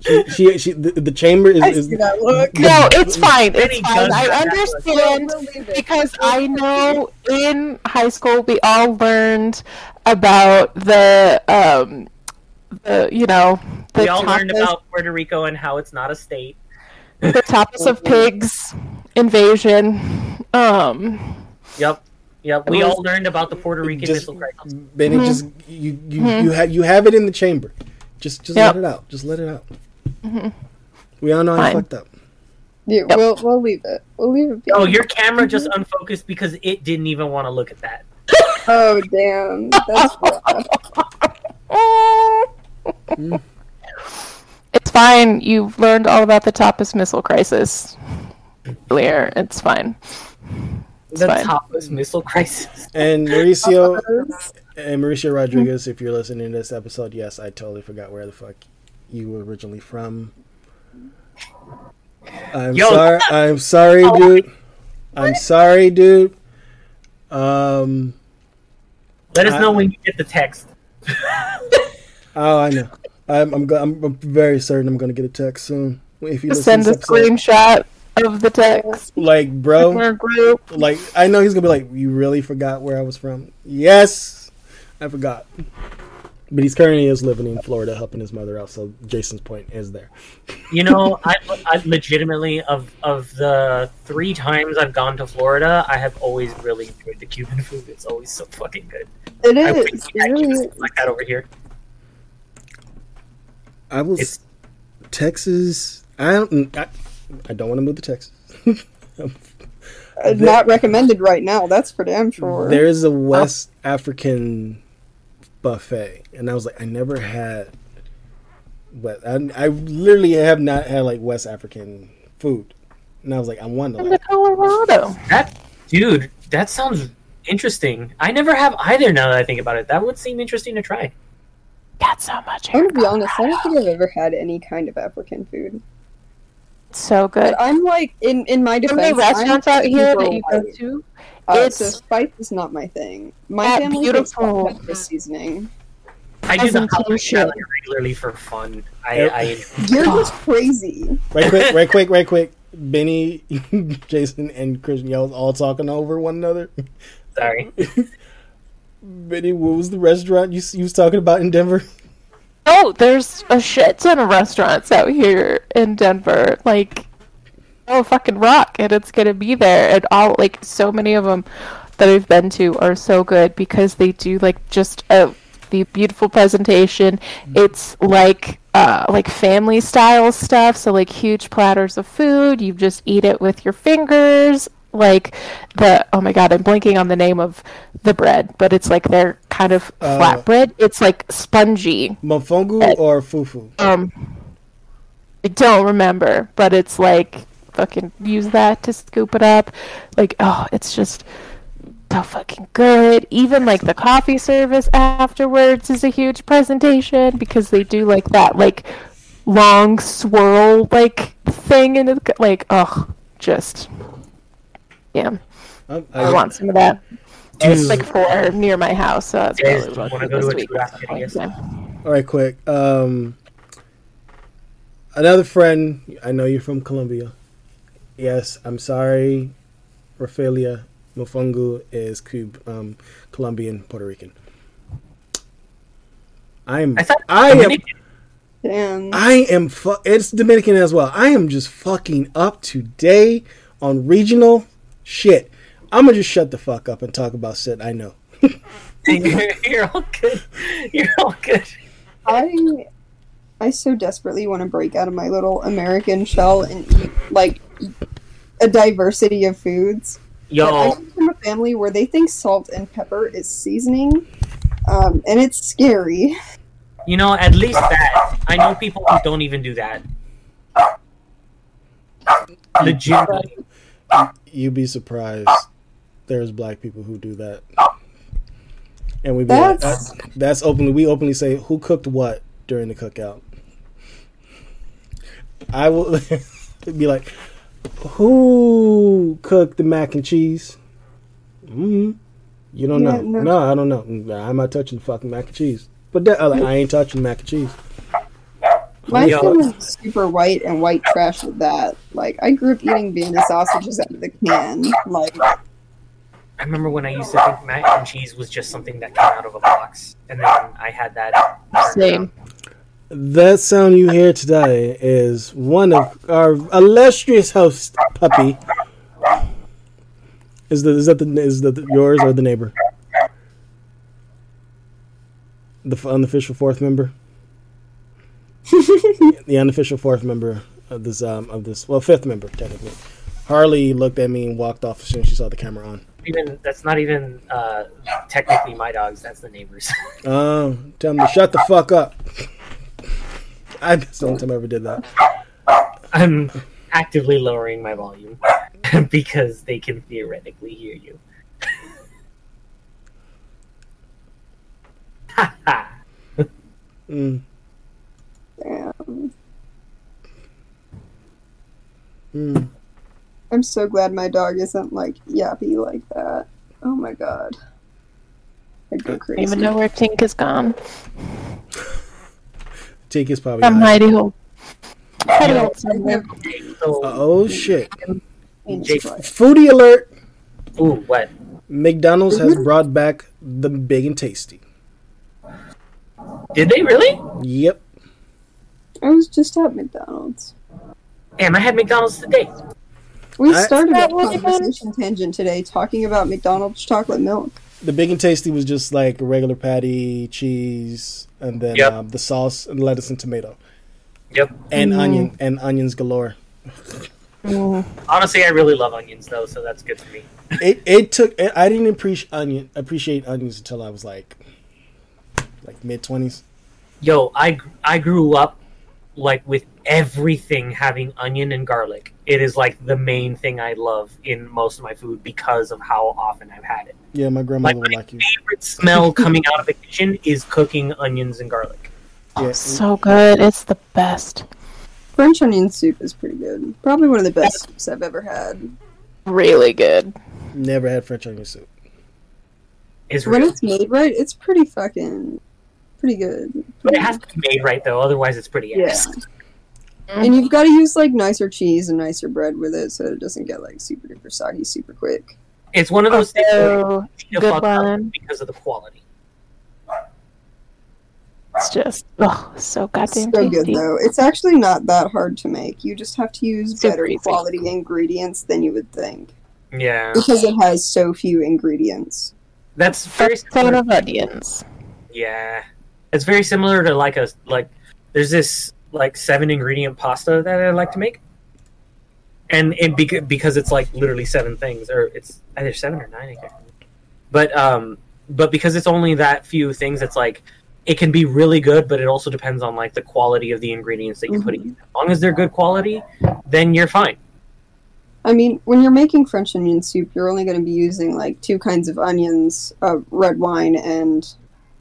She, she, she the, the chamber is, I is see that look. No, it's fine. It's Benny fine. I have that look. understand We'll leave it. because I know in high school we all learned about the um the you know the we all learned about Puerto Rico and how it's not a state. the tapas of pigs invasion. Um, Yep. Yep. We was- all learned about the Puerto Rican just missile crisis. Benny. Mm-hmm. Just you you you mm-hmm. have you have it in the chamber. Just just Yep. let it out. Just let it out. Mm-hmm. We all know I fucked up. Yeah, Yep. we'll we'll leave it. We'll leave it. Be. Oh, your camera just unfocused because it didn't even want to look at that. Oh damn, that's rough. Mm. it's fine. You've learned all about the tapas missile crisis earlier. It's fine. It's the fine. topless missile crisis. And Mauricio and Mauricio Rodriguez, if you're listening to this episode, yes, I totally forgot where the fuck you were originally from. I'm Yo, sorry. I'm sorry, dude. I'm sorry, dude. Um. Let us I- know when you get the text. Oh, I know. I'm. I'm. I'm, I'm very certain I'm gonna get a text soon. If you send a this episode. screenshot of the text like, bro, like I know he's gonna be like, you really forgot where I was from? Yes, I forgot. But he's currently is living in Florida, helping his mother out. So Jason's point is there. You know, I, I legitimately of of the three times I've gone to Florida, I have always really enjoyed the Cuban food. It's always so fucking good. It I is. we It really is. like that over here. I was It's- Texas. I don't. I, I don't want to move to Texas. Uh, Not recommended right now. That's for damn sure. There is a West African buffet, and I was like, I never had. But I, I literally have not had like West African food, and I was like, I want to In like. Colorado. That dude, that sounds interesting. I never have either. Now that I think about it, that would seem interesting to try. Got so much. I'm gonna be honest. I don't think I've ever had any kind of African food. So good. But I'm like, in in my defense. How many restaurants I'm out here that you go white. to? Uh, so It's- spice is not my thing. My That family beautiful- beautiful pepper seasoning. I do the Presentation. Hawaiian regularly for fun. I, I You're just crazy. Right quick, right quick, right quick. Benny, Jason, and Christian, y'all all talking over one another. sorry. Benny, what was the restaurant you you was talking about in Denver? Oh, there's a shit ton of restaurants out here in Denver. Like, oh, fucking rock, and it's gonna be there. And all like so many of them that I've been to are so good because they do like just a the beautiful presentation. It's like uh like family style stuff. So like huge platters of food. You just eat it with your fingers. Like the oh my god, I'm blanking on the name of the bread, but it's like they're kind of Uh, flatbread. It's like spongy. Mofongo or Fufu? Um, I don't remember, but it's like fucking use that to scoop it up. Like, oh, it's just so fucking good. Even like the coffee service afterwards is a huge presentation because they do like that like long swirl like thing and like oh just yeah. Um, I want some of that. Dude. It's like four near my house, so that's Guys, probably what I'll go do to this week. churrasco, I guess? Yeah. All right, quick. Um, another friend. I know you're from Colombia. Yes, I'm sorry, Rafaelia Mofongo is Cub- um, Colombian, Puerto Rican. I'm. I thought I am. Damn. I am. Fu- it's Dominican as well. I am just fucking up today on regional shit. I'm gonna just shut the fuck up and talk about shit I know. you're, you're all good. You're all good. I I so desperately want to break out of my little American shell and eat like a diversity of foods. But I Yo, come from a family where they think salt and pepper is seasoning, um, and it's scary. you know, at least that. I know people who don't even do that. Legitimately. You'd be surprised. There's black people who do that, and we That's- like, that's, that's openly. We openly say who cooked what during the cookout. I will be like, who cooked the mac and cheese? Mm, you don't Yeah, know? no. No. I don't know. I'm not touching the fucking mac and cheese. But that, like, I ain't touching mac and cheese. My Yo. family is super white and white trash with that. Like, I grew up eating Vienna sausages out of the can. Like, I remember when I used to think mac and cheese was just something that came out of a box, and then I had that. Same. That sound you hear today is one of our illustrious host, Puppy. Is the is that the is that yours or the neighbor? The unofficial fourth member. the unofficial fourth member of this um of this well fifth member technically. Harley looked at me and walked off as soon as she saw the camera on. Even that's not even uh, technically my dogs. That's the neighbors. Um, tell them to shut the fuck up. I that's the only time I ever did that. I'm actively lowering my volume because they can theoretically hear you. Ha ha. Mm, damn. mm. I'm so glad my dog isn't, like, yappy like that. Oh my god. I'd go I don't even know where Tink is gone. Tink is probably. From high. Mighty Hole. Mighty Yeah. Hole Oh shit! Jake- Foodie alert! ooh, what? McDonald's has brought back the big and tasty. Did they really? Yep. I was just at McDonald's. Damn, I had McDonald's today. We I- started a That was fun. conversation tangent today talking about McDonald's chocolate milk. The big and tasty was just like a regular patty, cheese, and then Yep. um, the sauce and lettuce and tomato Yep. and Mm. onion and onions galore. Mm. Honestly, I really love onions though, so that's good for me. It it took I didn't appreciate onion appreciate onions until I was like like mid twenties. Yo, I I grew up like with everything having onion and garlic. It is like the main thing I love in most of my food because of how often I've had it. Yeah, my grandmother Like, would my like you. My favorite smell coming out of the kitchen is cooking onions and garlic. Oh, yeah, So good. It's the best. French onion soup is pretty good. Probably one of the best soups I've ever had. Really good. never had French onion soup. Is When real. it's made right, it's pretty fucking pretty good. But it has to be made right though, otherwise it's pretty Yeah. ass. Mm-hmm. And you've got to use like nicer cheese and nicer bread with it so it doesn't get like super duper soggy super quick. It's one of those things where you good one. because of the quality. It's just oh, so goddamn so good though. It's actually not that hard to make. You just have to use Super better easy. quality ingredients than you would think Yeah. because it has so few ingredients. That's very First ton similar. of onions. Yeah. It's very similar to like a like there's this like seven ingredient pasta that I like to make. And it beca- because it's like literally seven things or it's either seven or nine I can't remember. But um but because it's only that few things it's like it can be really good but it also depends on like the quality of the ingredients that you're putting in. As long as they're good quality, then you're fine. I mean, when you're making French onion soup, you're only going to be using like two kinds of onions, uh, red wine, and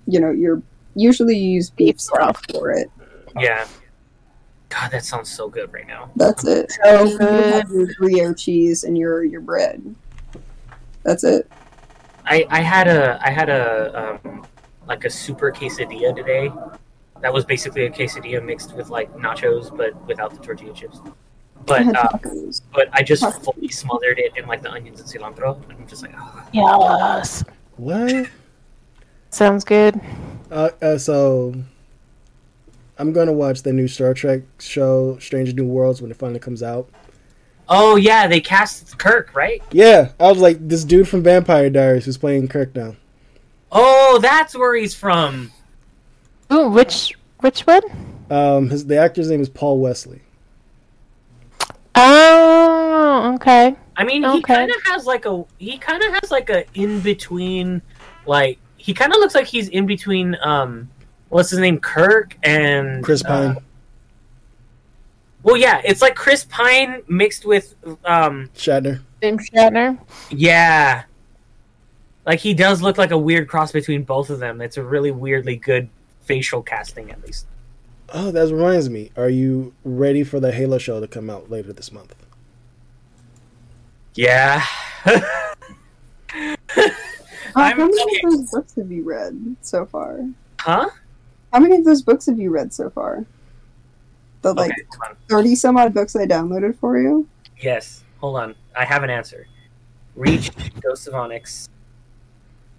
you know, you're usually you use beef Beef stock for it. Yeah. God, that sounds so good right now. That's it. So You have your Gruyere cheese and your your bread. That's it. I, I had a I had a um, like a super quesadilla today. That was basically a quesadilla mixed with like nachos, but without the tortilla chips. But had uh, but I just fully smothered it in like the onions and cilantro. And I'm just like, oh. Yes. What? Sounds good. Uh, uh, so I'm gonna watch the new Star Trek show, Strange New Worlds, when it finally comes out. oh yeah, they cast Kirk, right? Yeah, I was like, this dude from Vampire Diaries who's playing Kirk now. Oh, that's where he's from. Ooh, which which one? Um, his the actor's name is Paul Wesley. Oh, okay. I mean, he kind of has like a he kind of has like a in between, like he kind of looks like he's in between. Um, what's his name, Kirk and Chris uh, Pine, Well, yeah, it's like Chris Pine mixed with, um, Shatner. James Shatner. yeah, like he does look like a weird cross between both of them. It's a really weirdly good facial casting, at least. Oh, that reminds me. Are you ready for the Halo show to come out later this month? Yeah. Uh, how many okay. of those books have you read so far? huh? How many of those books have you read so far? The like Okay, thirty some odd books I downloaded for you. Yes. Hold on. I have an answer. Reach, Ghost of Onyx,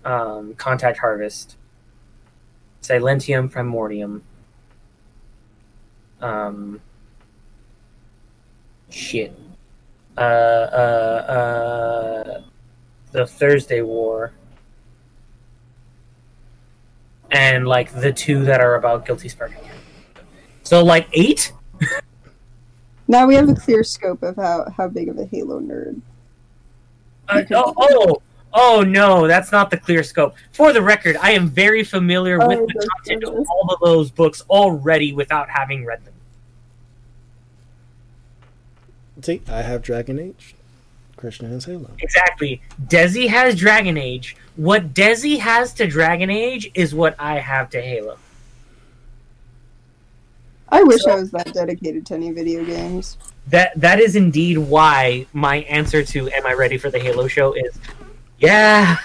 um, Contact Harvest, Silentium Primordium. Um, shit. Uh, uh, uh, the Thursday War. And like the two that are about Guilty Spark. So like eight? Now we have a clear scope of how, how big of a Halo nerd. Uh, oh, oh, oh no, that's not the clear scope. For the record, I am very familiar Oh, with the those content of all of those books already without having read them. See, I have Dragon Age. Christian has Halo. Exactly. Desi has Dragon Age. What Desi has to Dragon Age is what I have to Halo. I wish So- I was that dedicated to any video games. That that is indeed why my answer to "Am I ready for the Halo show?" is yeah,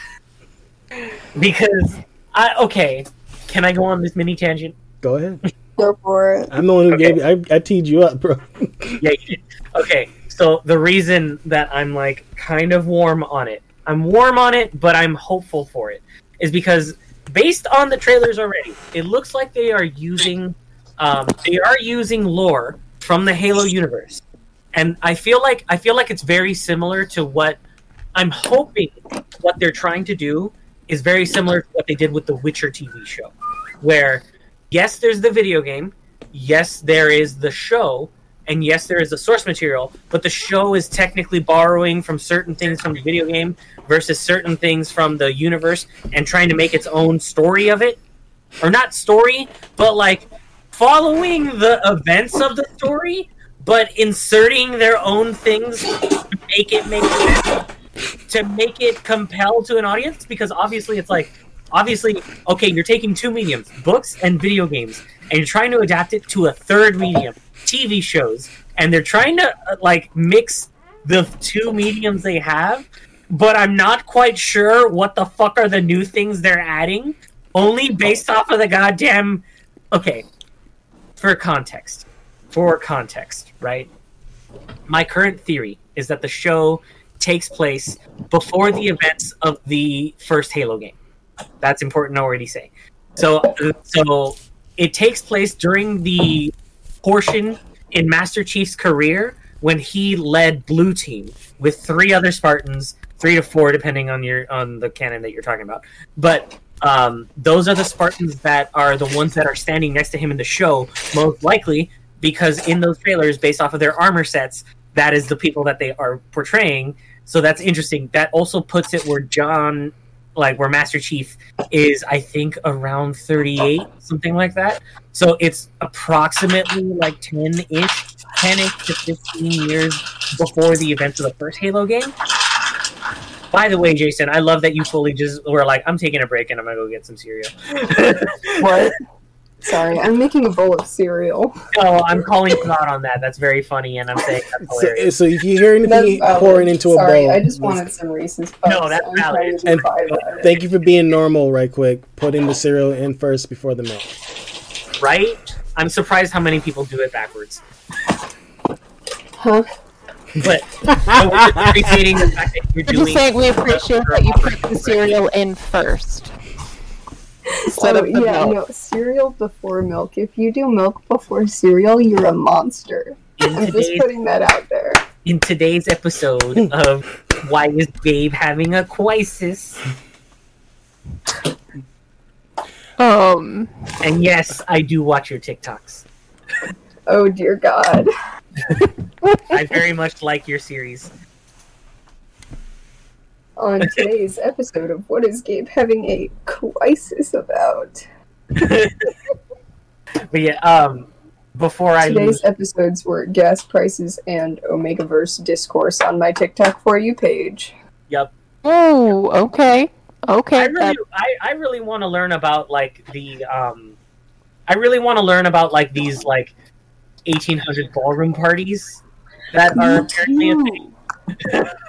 because I okay. Can I go on this mini tangent? Go ahead. Go for it. I'm the one who Okay. gave you. I, I teed you up, bro. yeah, you did. Okay, so the reason that I'm like kind of warm on it, I'm warm on it, but I'm hopeful for it, is because based on the trailers already, it looks like they are using, um, they are using lore from the Halo universe, and I feel like I feel like it's very similar to what I'm hoping what they're trying to do is very similar to what they did with the Witcher TV show, where yes, there's the video game, yes, there is the show, and yes, there is a source material, but the show is technically borrowing from certain things from the video game versus certain things from the universe and trying to make its own story of it. Or not story, but like following the events of the story, but inserting their own things to make it make sense, to make it compel to an audience because obviously it's like obviously okay you're taking two mediums books and video games and you're trying to adapt it to a third medium tv shows and they're trying to uh, like mix the two mediums they have but i'm not quite sure what the fuck are the new things they're adding only based off of the goddamn okay for context for context right my current theory is that the show takes place before the events of the first halo game that's important already say. So, so it takes place during the portion in Master Chief's career when he led Blue Team with three other Spartans, three to four, depending on your on the canon that you're talking about. But um, those are the Spartans that are the ones that are standing next to him in the show, most likely because in those trailers, based off of their armor sets, that is the people that they are portraying. So that's interesting. That also puts it where John like where Master Chief is, I think around 38, something like that. So it's approximately like 10 ish, 10 ish to 15 years before the events of the first Halo game. By the way, Jason, I love that you fully just were like, I'm taking a break and I'm gonna go get some cereal. What? Sorry, I'm making a bowl of cereal. no, I'm calling you out on that. That's very funny, and I'm saying that's hilarious. So, so if you hear anything pouring into a Sorry, bowl, I just wanted some Reese's Puffs. No, that's I'm trying valid. And that. thank you for being normal, right quick. Putting the cereal in first before the milk. right? I'm surprised how many people do it backwards. Huh? But, but we're appreciating the fact that you're I'm just doing. saying we appreciate that you put the cereal in first. Instead Oh, yeah, milk. no, cereal before milk. If you do milk before cereal, you're a monster. in I'm just putting that out there. in today's episode of Why is Babe having a crisis? Um, And yes, I do watch your TikToks. Oh dear God. I very much like your series. On today's episode of What is Gabe having a crisis about? But yeah, um, before I Today's lose, episodes were gas prices and Omegaverse discourse on my TikTok for you page. yep. oh, okay. Okay. I really, I, I really want to learn about like the, um, I really want to learn about like these like 1800 ballroom parties that are apparently a thing.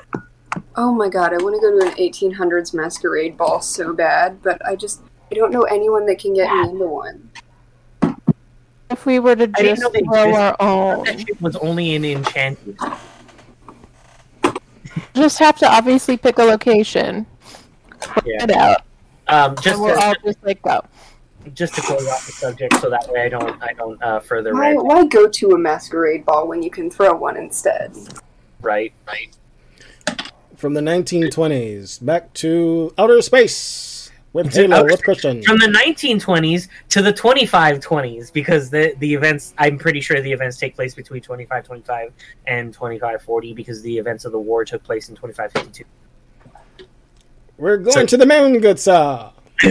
Oh my god, I want to go to an 1800s masquerade ball so bad, but I just I don't know anyone that can get me into one. if we were to I didn't just know throw existed. our That own? shit was only in Enchanted. Just have to obviously pick a location. Yeah. It out, Um, just and we'll to, all just like go. just to close off the subject, so that way I don't I don't uh, further Why, why go to a masquerade ball when you can throw one instead? Right, right. From the 1920s back to outer space with Outer with Christian. From the 1920s to the 2520s, because the the events I'm pretty sure the events take place between 2525 and 2540, because the events of the war took place in 2552. We're going So- to the moon, good sir.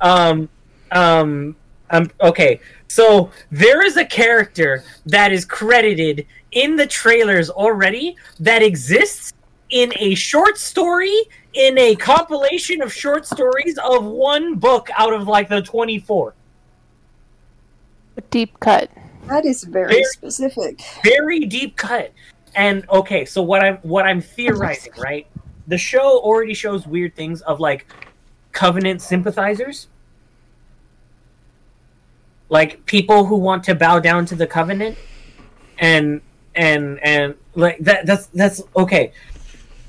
um, um, um, okay. So there is a character that is credited in the trailers already that exists in a short story in a compilation of short stories of one book out of like the 24. Deep cut. That is very Very- specific. very deep cut. And okay, so what I'm what I'm theorizing, right? The show already shows weird things of like covenant sympathizers. Like people who want to bow down to the covenant and and and like that that's that's okay.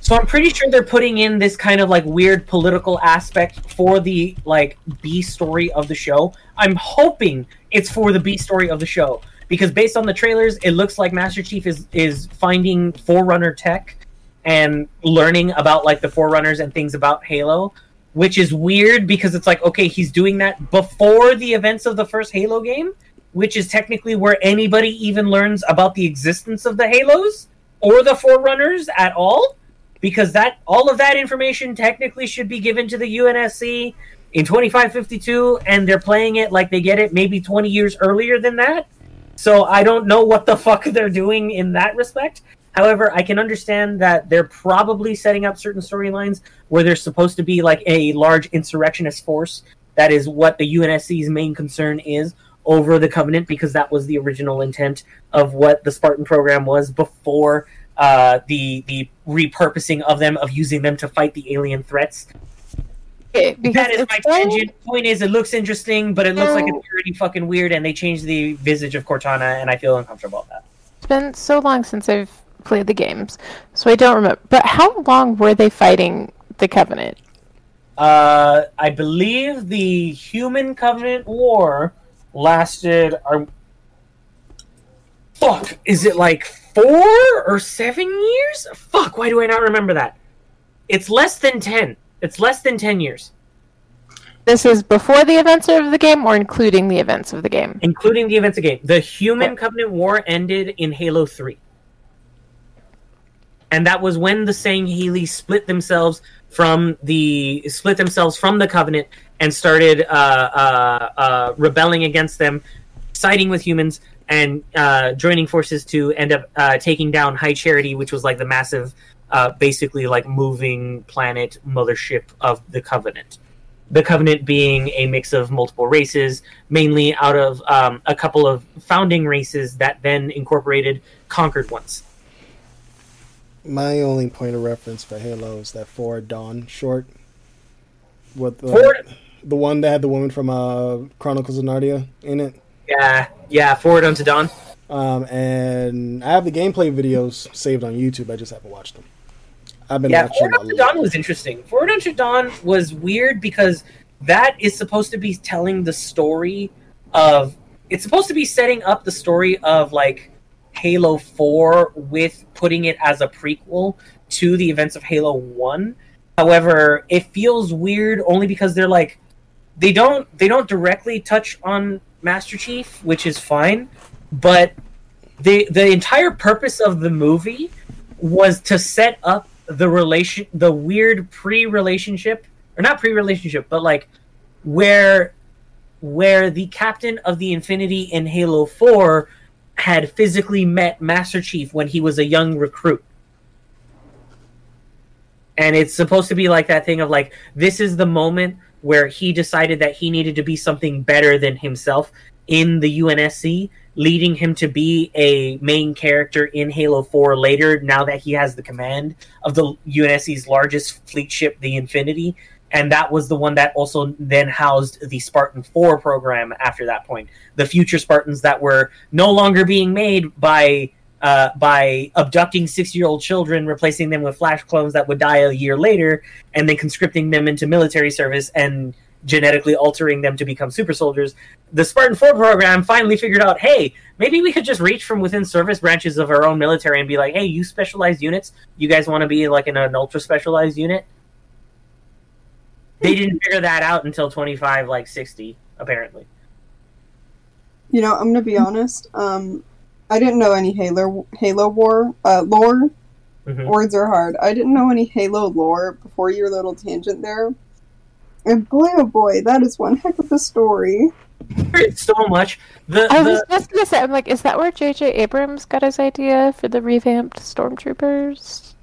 So I'm pretty sure they're putting in this kind of like weird political aspect for the like B story of the show. I'm hoping it's for the B story of the show because based on the trailers, it looks like Master Chief is is finding Forerunner tech and learning about like the Forerunners and things about Halo, which is weird because it's like okay, he's doing that before the events of the first Halo game, which is technically where anybody even learns about the existence of the Halos or the Forerunners at all because that all of that information technically should be given to the UNSC in 2552 and they're playing it like they get it maybe 20 years earlier than that. So I don't know what the fuck they're doing in that respect. However, I can understand that they're probably setting up certain storylines where there's supposed to be like a large insurrectionist force. That is what the UNSC's main concern is over the Covenant because that was the original intent of what the Spartan program was before uh, the the repurposing of them of using them to fight the alien threats. Okay, That is my tangent. Point is, it looks interesting, but it looks like it's pretty fucking weird, and they changed the visage of Cortana, and I feel uncomfortable with that. It's been so long since I've played the games, so I don't remember. But how long were they fighting the Covenant? Uh, I believe the Human Covenant War lasted. Are, fuck, is it like four or seven years? Fuck, why do I not remember that? It's less than ten. It's less than ten years, This is before the events of the game, or including the events of the game. including the events of the game. The Human Covenant War ended in Halo Three, and that was when the Sangheili split themselves from the split themselves from the Covenant and started uh, uh, uh, rebelling against them, siding with humans, and uh, joining forces to end up uh, taking down High Charity, which was like the massive, uh, basically like moving planet mothership of the Covenant. The Covenant being a mix of multiple races, mainly out of um, a couple of founding races that then incorporated conquered ones. My only point of reference for Halo is that Forward Dawn short. With the, Forward- the one that had the woman from uh, Chronicles of Narnia in it. Yeah, yeah. Forward unto dawn. Um, and I have the gameplay videos saved on YouTube. I just haven't watched them. I've been Yeah, watching Forward Unto. Dawn was interesting. Forward Unto Dawn was weird because that is supposed to be telling the story of. It's supposed to be setting up the story of like Halo Four with putting it as a prequel to the events of Halo One. However, it feels weird only because they're like they don't they don't directly touch on Master Chief, which is fine, but the the entire purpose of the movie was to set up the relation the weird pre-relationship or not pre-relationship but like where where the captain of the infinity in halo 4 had physically met master chief when he was a young recruit. And it's supposed to be like that thing of like this is the moment where he decided that he needed to be something better than himself in the UNSC, leading him to be a main character in Halo 4 later, now that he has the command of the UNSC's largest fleet ship, the Infinity. and that was the one that also then housed the Spartan 4 program after that point. The future Spartans that were no longer being made by uh, by abducting six year old children, replacing them with flash clones that would die a year later, and then conscripting them into military service and genetically altering them to become super soldiers. The Spartan 4 program finally figured out hey, maybe we could just reach from within service branches of our own military and be like, hey, you specialized units, you guys want to be like in an ultra specialized unit? They didn't figure that out until 25, like 60, apparently. You know, I'm gonna be honest. Um, I didn't know any Halo Halo War uh, lore. Mhm. Words are hard. I didn't know any Halo lore before your little tangent there. And boy, oh boy, that is one heck of a story. It's so much. The, I was the just gonna say, I'm like, is that where J.J. Abrams got his idea for the revamped stormtroopers?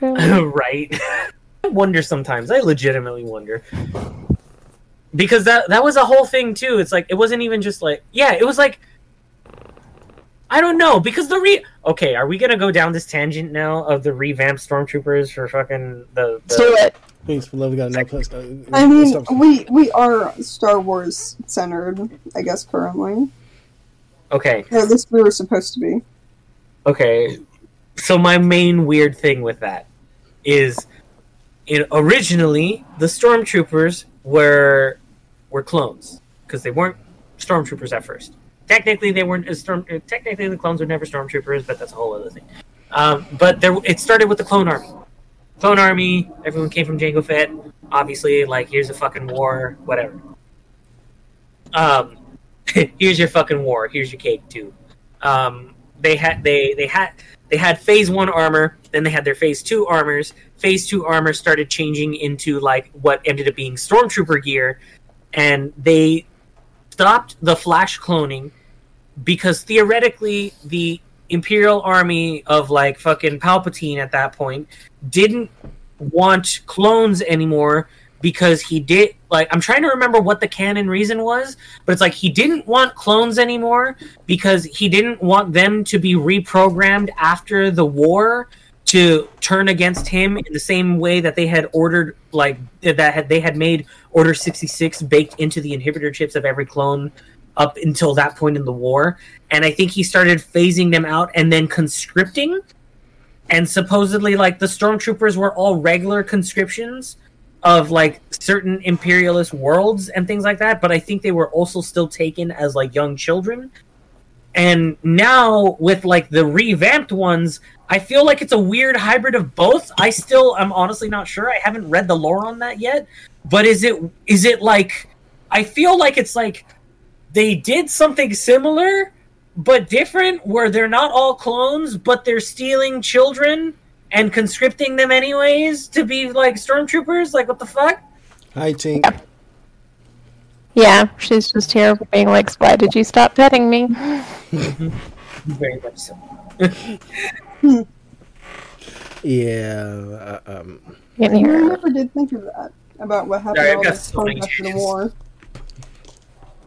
Really? right. I wonder sometimes. I legitimately wonder. Because that that was a whole thing too. It's like it wasn't even just like yeah, it was like I don't know because the re okay, are we gonna go down this tangent now of the revamped stormtroopers for fucking the, Let's do it. Please, for love of God, no. Please, uh, I mean, stop. we we are Star Wars centered, I guess currently, okay or at least we were supposed to be. Okay, so my main weird thing with that is, it, originally the stormtroopers were were clones because they weren't stormtroopers at first. Technically, they weren't storm. uh, Technically, the clones were never stormtroopers, but that's a whole other thing. Um, but there, it started with the clone army. Clone army. Everyone came from Jango Fett. Obviously, like here's a fucking war, whatever. Um, here's your fucking war. Here's your cake too. Um, they had they they had they had phase one armor then they had their phase two armors phase two armor started changing into like what ended up being stormtrooper gear and they stopped the flash cloning because theoretically the imperial army of like fucking palpatine at that point didn't want clones anymore because he did like i'm trying to remember what the canon reason was but it's like he didn't want clones anymore because he didn't want them to be reprogrammed after the war to turn against him in the same way that they had ordered like that had they had made order 66 baked into the inhibitor chips of every clone up until that point in the war. And i think he started phasing them out and then conscripting. And supposedly like the stormtroopers were all regular conscriptions of like certain imperialist worlds and things like that. But i think they were also still taken as like young children. And now with like the revamped ones i feel like it's a weird hybrid of both. I still i'm honestly not sure. I haven't read the lore on that yet. But is it is it like i feel like it's like they did something similar but different where they're not all clones but they're stealing children and conscripting them anyways to be like stormtroopers like what the fuck Hi, Tink. Yeah, she's just here being like, why did you stop petting me? very much so Yeah. uh, um, I never did think of that about what happened Sorry, all this so time after the war.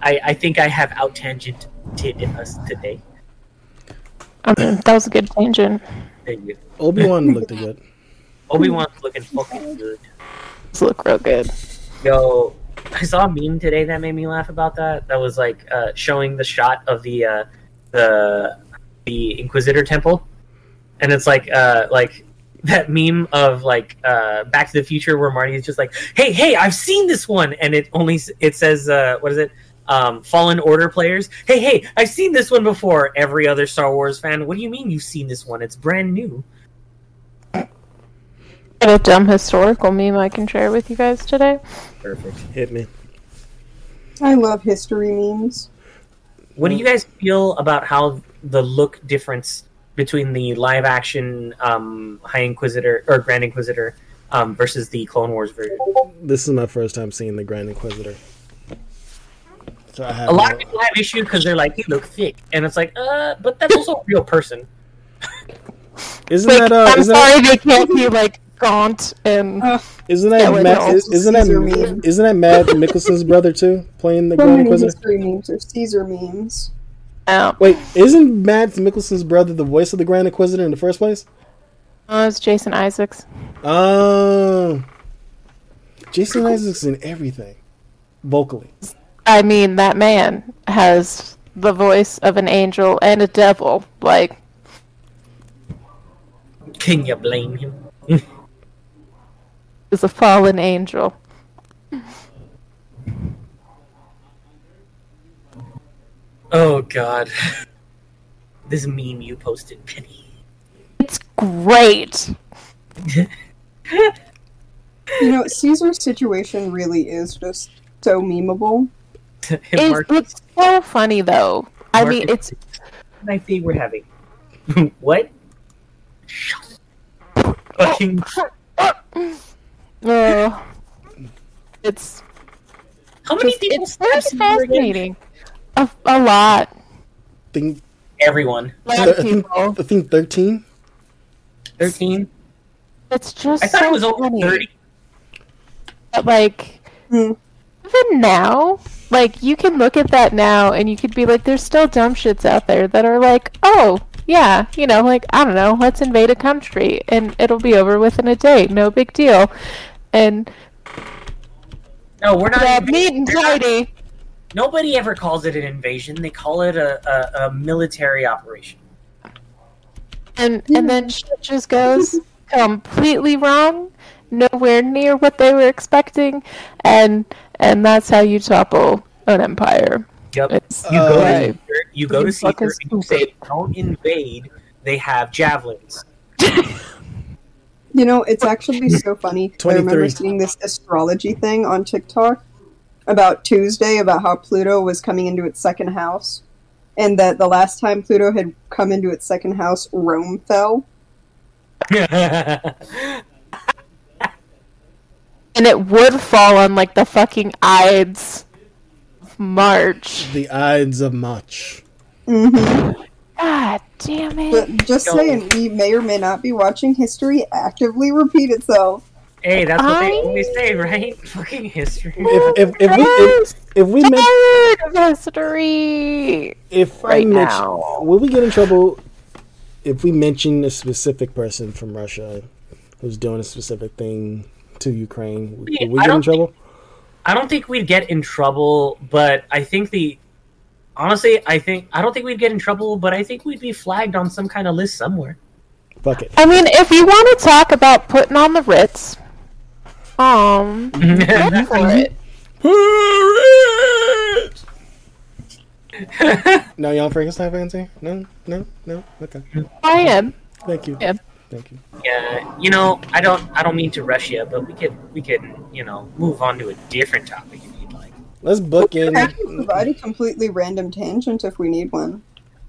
I, I think I have out tangented us today. Um, that was a good tangent. Thank you. Obi Wan looked good. Obi Wan's looking fucking good. Those look real good. Yo, I saw a meme today that made me laugh about that. That was like uh, showing the shot of the uh, the the Inquisitor temple, and it's like uh, like that meme of like uh, Back to the Future where Marty is just like, "Hey, hey, I've seen this one," and it only it says uh, what is it? Um, Fallen Order players. Hey, hey, I've seen this one before. Every other Star Wars fan, what do you mean you've seen this one? It's brand new. A dumb historical meme I can share with you guys today. Perfect. Hit me. I love history memes. What do you guys feel about how the look difference between the live action um, High Inquisitor or Grand Inquisitor um, versus the Clone Wars version? This is my first time seeing the Grand Inquisitor. So I have A lot no- of people have issue because they're like, "He look thick," and it's like, uh, but that's also a real person. Isn't Like, that uh, I'm isn't that, sorry they can't be like gaunt and Uh, isn't Yeah, that with Matt, is, isn't that Caesar meme. isn't that Mads Mikkelsen's brother too playing the so Grand Inquisitor? history memes are Caesar memes. oh, Wait, isn't Mads Mikkelsen's brother the voice of the Grand Inquisitor in the first place? oh, it's Jason Isaacs. Oh, Jason Isaac's in everything, vocally. I mean, that man has the voice of an angel and a devil. Like, Can you blame him? is a fallen angel. Oh god. This meme you posted, Penny. It's great. You know, Caesar's situation really is just so memeable. It's, it's so funny though. I mean, it's knife day we're having. what? Fucking uh, it's how many just, people it's very have fascinating. A, a lot. Think, Everyone. A I think. I think thirteen. Thirteen. It's just I thought so it was over funny. thirty. But, like Hmm. even now, like you can look at that now and you could be like, there's still dumb shits out there that are like, oh yeah, you know, like I don't know, let's invade a country and it'll be over within a day, no big deal. And No, we're not. yeah, even- neat and tidy. Nobody ever calls it an invasion. They call it a, a, a military operation. And and then hmm. shit just goes completely wrong, nowhere near what they were expecting, and and that's how you topple an empire. Yep. It's You go Uh, to Caesar, you go to You Caesar fucking and you say, "Don't invade." They have javelins. You know, it's actually so funny. I remember seeing this astrology thing on TikTok about Tuesday about how Pluto was coming into its second house, and that the last time Pluto had come into its second house, Rome fell. and it would fall on like the fucking Ides of March. The Ides of March. hmm God damn it. But just Go. saying, we may or may not be watching history actively repeat itself. hey, that's what they always say, right? Fucking history. If if, if we if, if we men- tired of history. if I mention, now. will we get in trouble if we mention a specific person from Russia who's doing a specific thing to Ukraine? Will Yeah, we I get in don't think- trouble? I don't think we'd get in trouble, but I think the honestly, I think I don't think we'd get in trouble, but I think we'd be flagged on some kind of list somewhere. Fuck it. I mean, if you want to talk about putting on the Ritz, um, go for it. no, y'all Frankenstein fans here? No, no, no. Okay, I am. thank you. Yeah. Thank you. Yeah, you know, I don't I don't mean to rush you, but we could we could you know move on to a different topic if you'd like. Let's book in. I can provide a completely random tangent if we need one.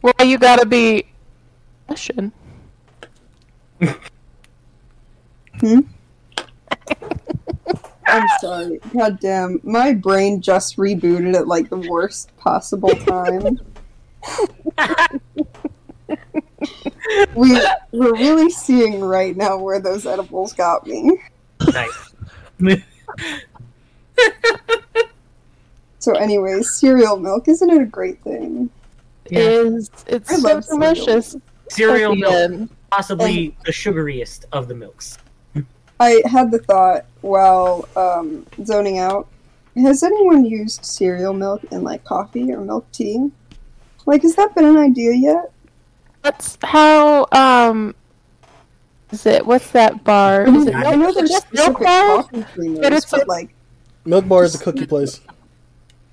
Well, you gotta be Russian. hmm. I'm sorry. God damn. My brain just rebooted at like the worst possible time. we, we're really seeing right now where those edibles got me. Nice. So, anyways, cereal milk, isn't it a great thing? Yeah. Is it's I so delicious. Cereal At the milk, end. possibly the sugariest of the milks. I had the thought while um, zoning out has anyone used cereal milk in like coffee or milk tea? Like, has that been an idea yet? That's how um. Is it what's that bar? Is it I know there's just milk bar? but it's but like, Milk Bar is a cookie place.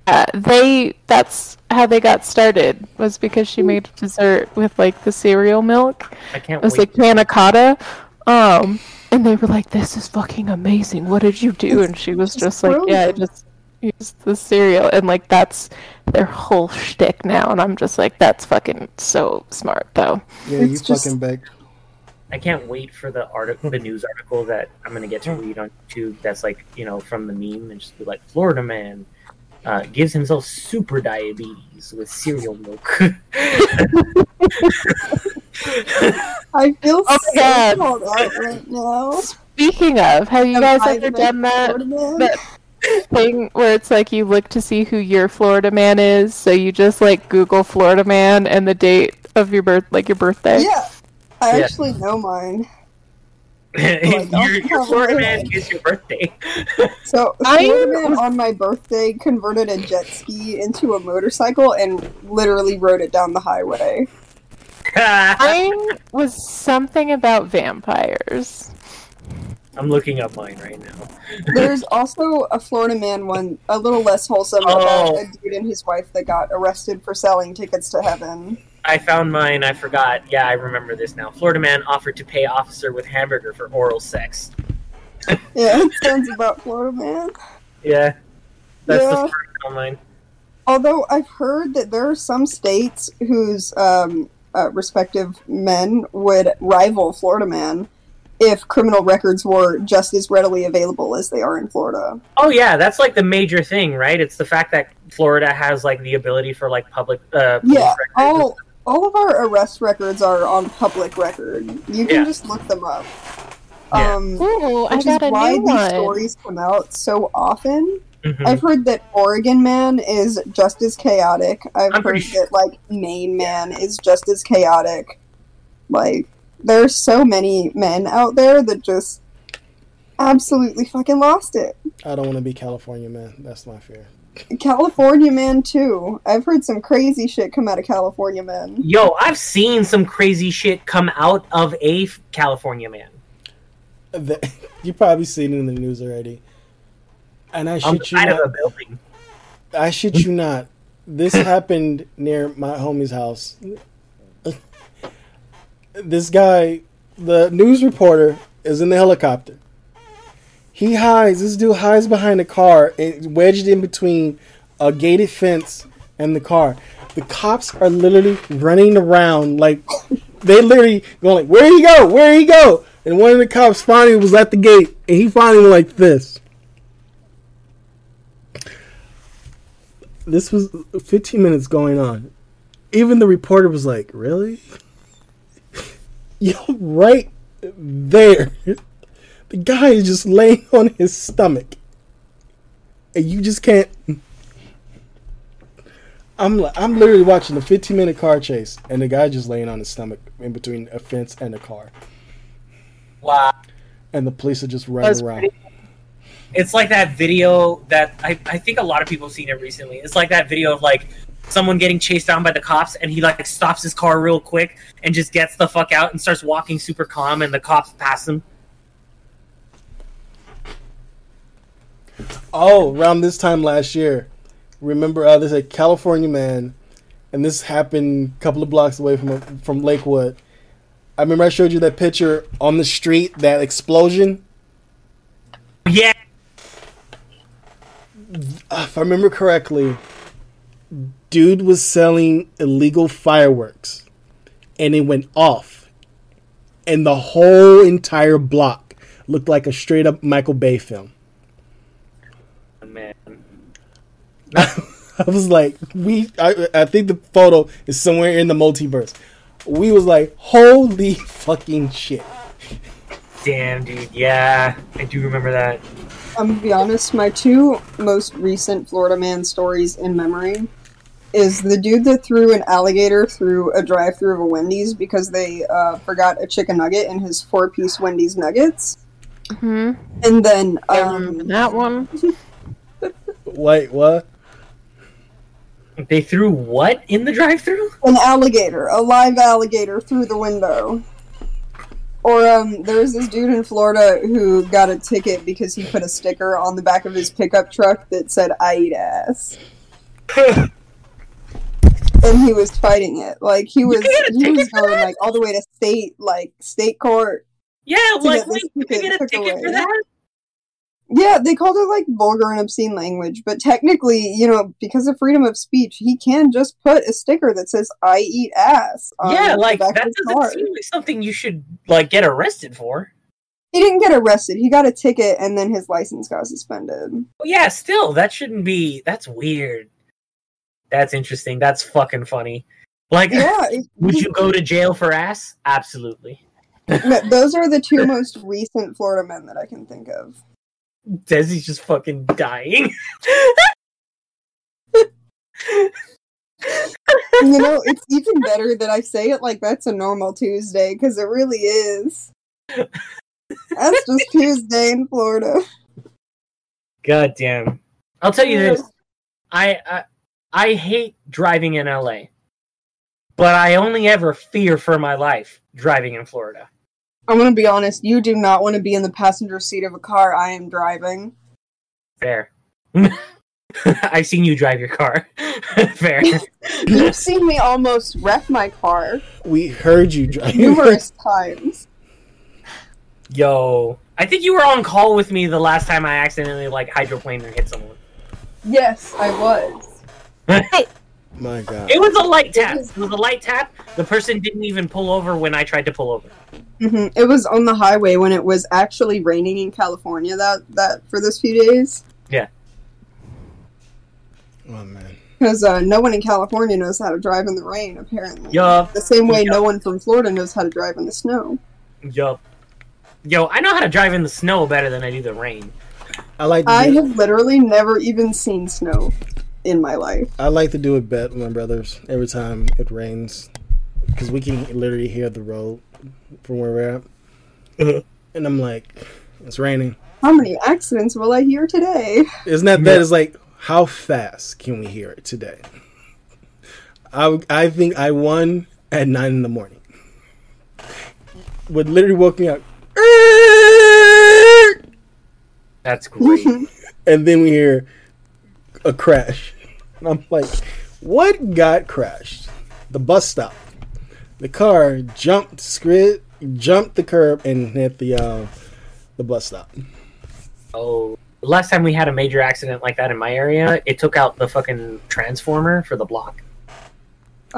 Uh, they that's how they got started was because she made dessert with like the cereal milk. I can't It was wait. like panna cotta. Um, and they were like, "This is fucking amazing. What did you do?" And she was It's just like, "Yeah, I just used the cereal." And like that's their whole shtick now. And I'm just like, "That's fucking so smart, though." Yeah, It's you just- fucking beg. I can't wait for the article, the news article that I'm gonna get to read on YouTube. That's like you know from the meme and just be like Florida man uh, gives himself super diabetes with cereal milk. I feel Oh so my God. called out right now. Speaking of, have you Am guys ever done that? That thing where it's like you look to see who your Florida man is, so you just like Google Florida man and the date of your birth, like your birthday. Yeah, I Yeah. actually know mine. your, your Florida man is your birthday. So I Florida am- Man on my birthday converted a jet ski into a motorcycle and literally rode it down the highway. Mine was something about vampires. I'm looking up mine right now. There's also a Florida Man one, a little less wholesome, Oh. about a dude and his wife that got arrested for selling tickets to heaven. I found mine. I forgot. Yeah, I remember this now. Florida man offered to pay officer with hamburger for oral sex. Yeah, it sounds about Florida Man. Yeah, that's Yeah. the first on mine. Although I've heard that there are some states whose um, uh, respective men would rival Florida Man if criminal records were just as readily available as they are in Florida. Oh yeah, that's like the major thing, right? It's the fact that Florida has like the ability for like public. Uh, police Yeah, all all of our arrest records are on public record. You can Yeah. just look them up. Yeah. Um, Ooh, I which is got a why new these one. stories come out so often. Mhm. I've heard that Oregon Man is just as chaotic. I've I'm heard pretty that like Maine Man is just as chaotic. Like there's so many men out there that just absolutely fucking lost it. I don't want to be California man. That's my fear. California Man too. I've heard some crazy shit come out of California Man. Yo, I've seen some crazy shit come out of a California man. The- you probably seen it in the news already. And I On the shit you side of not. a building. I shit you not. This happened near my homie's house. This guy, the news reporter, is in the helicopter. He hides. This dude hides behind a car wedged in between a gated fence and the car. The cops are literally running around like they literally going like, "Where he go? Where he go?" And one of the cops finally was at the gate, and he finally went like this. This was 15 minutes going on. Even the reporter was like, "Really?" Yo, right there, the guy is just laying on his stomach, and you just can't. I'm I'm literally watching a 15 minute car chase, and the guy just laying on his stomach in between a fence and a car, Wow. and the police are just running around. pretty- It's like that video that I, I think a lot of people have seen it recently. It's like that video of like someone getting chased down by the cops and he like stops his car real quick and just gets the fuck out and starts walking super calm and the cops pass him. Oh, around this time last year, remember uh, there's a California man, and this happened a couple of blocks away from from Lakewood. I remember I showed you that picture on the street, that explosion. Yeah. If I remember correctly, dude was selling illegal fireworks, and it went off, and the whole entire block looked like a straight up Michael Bay film. Man. I was like, we. I, I think the photo is somewhere in the multiverse. We was like, holy fucking shit. Damn, dude. Yeah, I do remember that. I'm gonna be honest, my two most recent Florida man stories in memory is the dude that threw an alligator through a drive through of a Wendy's because they uh, forgot a chicken nugget in his four piece Wendy's nuggets. Mhm. And then um, that one. Wait, what? They threw what in the drive-through? an alligator, a live alligator through the window. Or um, there was this dude in Florida who got a ticket because he put a sticker on the back of his pickup truck that said "I eat ass," and he was fighting it. Like he was, can get a he was going that? like all the way to state, like state court. Yeah, like get wait, you can get a ticket away. for that? Yeah, they called it like vulgar and obscene language, but technically, you know, because of freedom of speech, he can just put a sticker that says "I eat ass." on yeah, the like that doesn't seem like something you should like get arrested for. He didn't get arrested. He got a ticket and then his license got suspended. Well, yeah, still, that shouldn't be. That's weird. That's interesting. That's fucking funny. Like, Yeah, would you go to jail for ass? Absolutely. those are the two most recent Florida men that I can think of. Desi's just fucking dying. You know, it's even better that I say it like that's a normal Tuesday because it really is. That's just Tuesday in Florida. God damn. I'll tell you this. I, I I hate driving in LA. But I only ever fear for my life driving in Florida. I'm gonna be honest. You do not want to be in the passenger seat of a car I am driving. Fair. I've seen you drive your car. Fair. You've seen me almost wreck my car We heard you driving. numerous times. Yo. I think you were on call with me the last time I accidentally like hydroplaned and hit someone. Yes, I was. My God. It was a light tap. It was a light tap. The person didn't even pull over when I tried to pull over. hmm It was on the highway when it was actually raining in California that that for those few days. Yeah. Oh man. Because uh, no one in California knows how to drive in the rain, apparently. Yup. The same way Yup. no one from Florida knows how to drive in the snow. Yup. Yo, I know how to drive in the snow better than I do the rain. I like to I have literally never even seen snow in my life. I like to do a bet with my brothers every time it rains because we can literally hear the road from where we're at, and I'm like, it's raining. How many accidents will I hear today? Isn't that. Yeah. It's like, how fast can we hear it today? I I think I won at nine in the morning. Would literally woke me up, That's great. and then we hear a crash. And I'm like, what got crashed? The bus stop. The car jumped, skrid, jumped the curb and hit the uh, the bus stop. oh, last time we had a major accident like that in my area, it took out the fucking transformer for the block.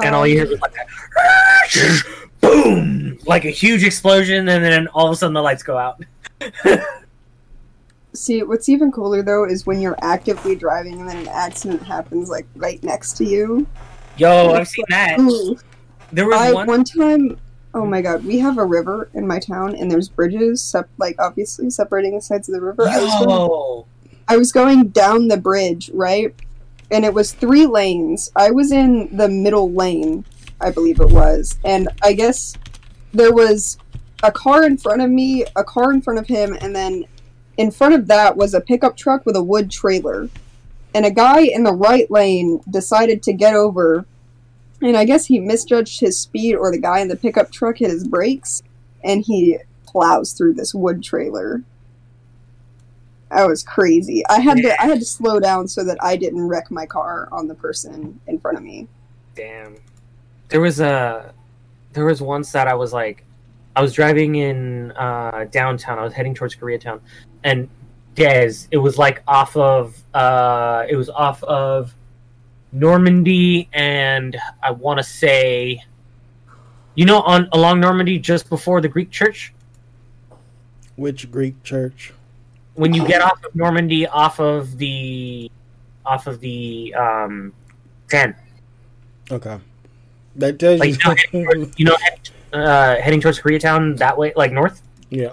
and all you hear was like that, boom, like a huge explosion, and then all of a sudden the lights go out. See, what's even cooler though is when you're actively driving and then an accident happens like right next to you. Yo, I've seen that. Ooh. There was I one. one time. Oh my god, we have a river in my town, and there's bridges, sep- like obviously separating the sides of the river. I was, going, I was going down the bridge, right, and it was three lanes. I was in the middle lane, I believe it was, and I guess there was a car in front of me, a car in front of him, and then in front of that was a pickup truck with a wood trailer. And a guy in the right lane decided to get over and I guess he misjudged his speed, or the guy in the pickup truck hit his brakes, and he plows through this wood trailer. I was crazy. I had to I had to slow down so that I didn't wreck my car on the person in front of me. damn. There was a, there was once that I was like, I was driving in uh, downtown. I was heading towards Koreatown, and Des, it was like off of, uh, it was off of Normandie, and I want to say, you know, on along Normandie, just before the Greek church. Which Greek church? when you get off of Normandie, off of the, off of the um, ten, Okay, that tells like you. you know, heading towards, you know, uh, heading towards Koreatown that way, like north. yeah.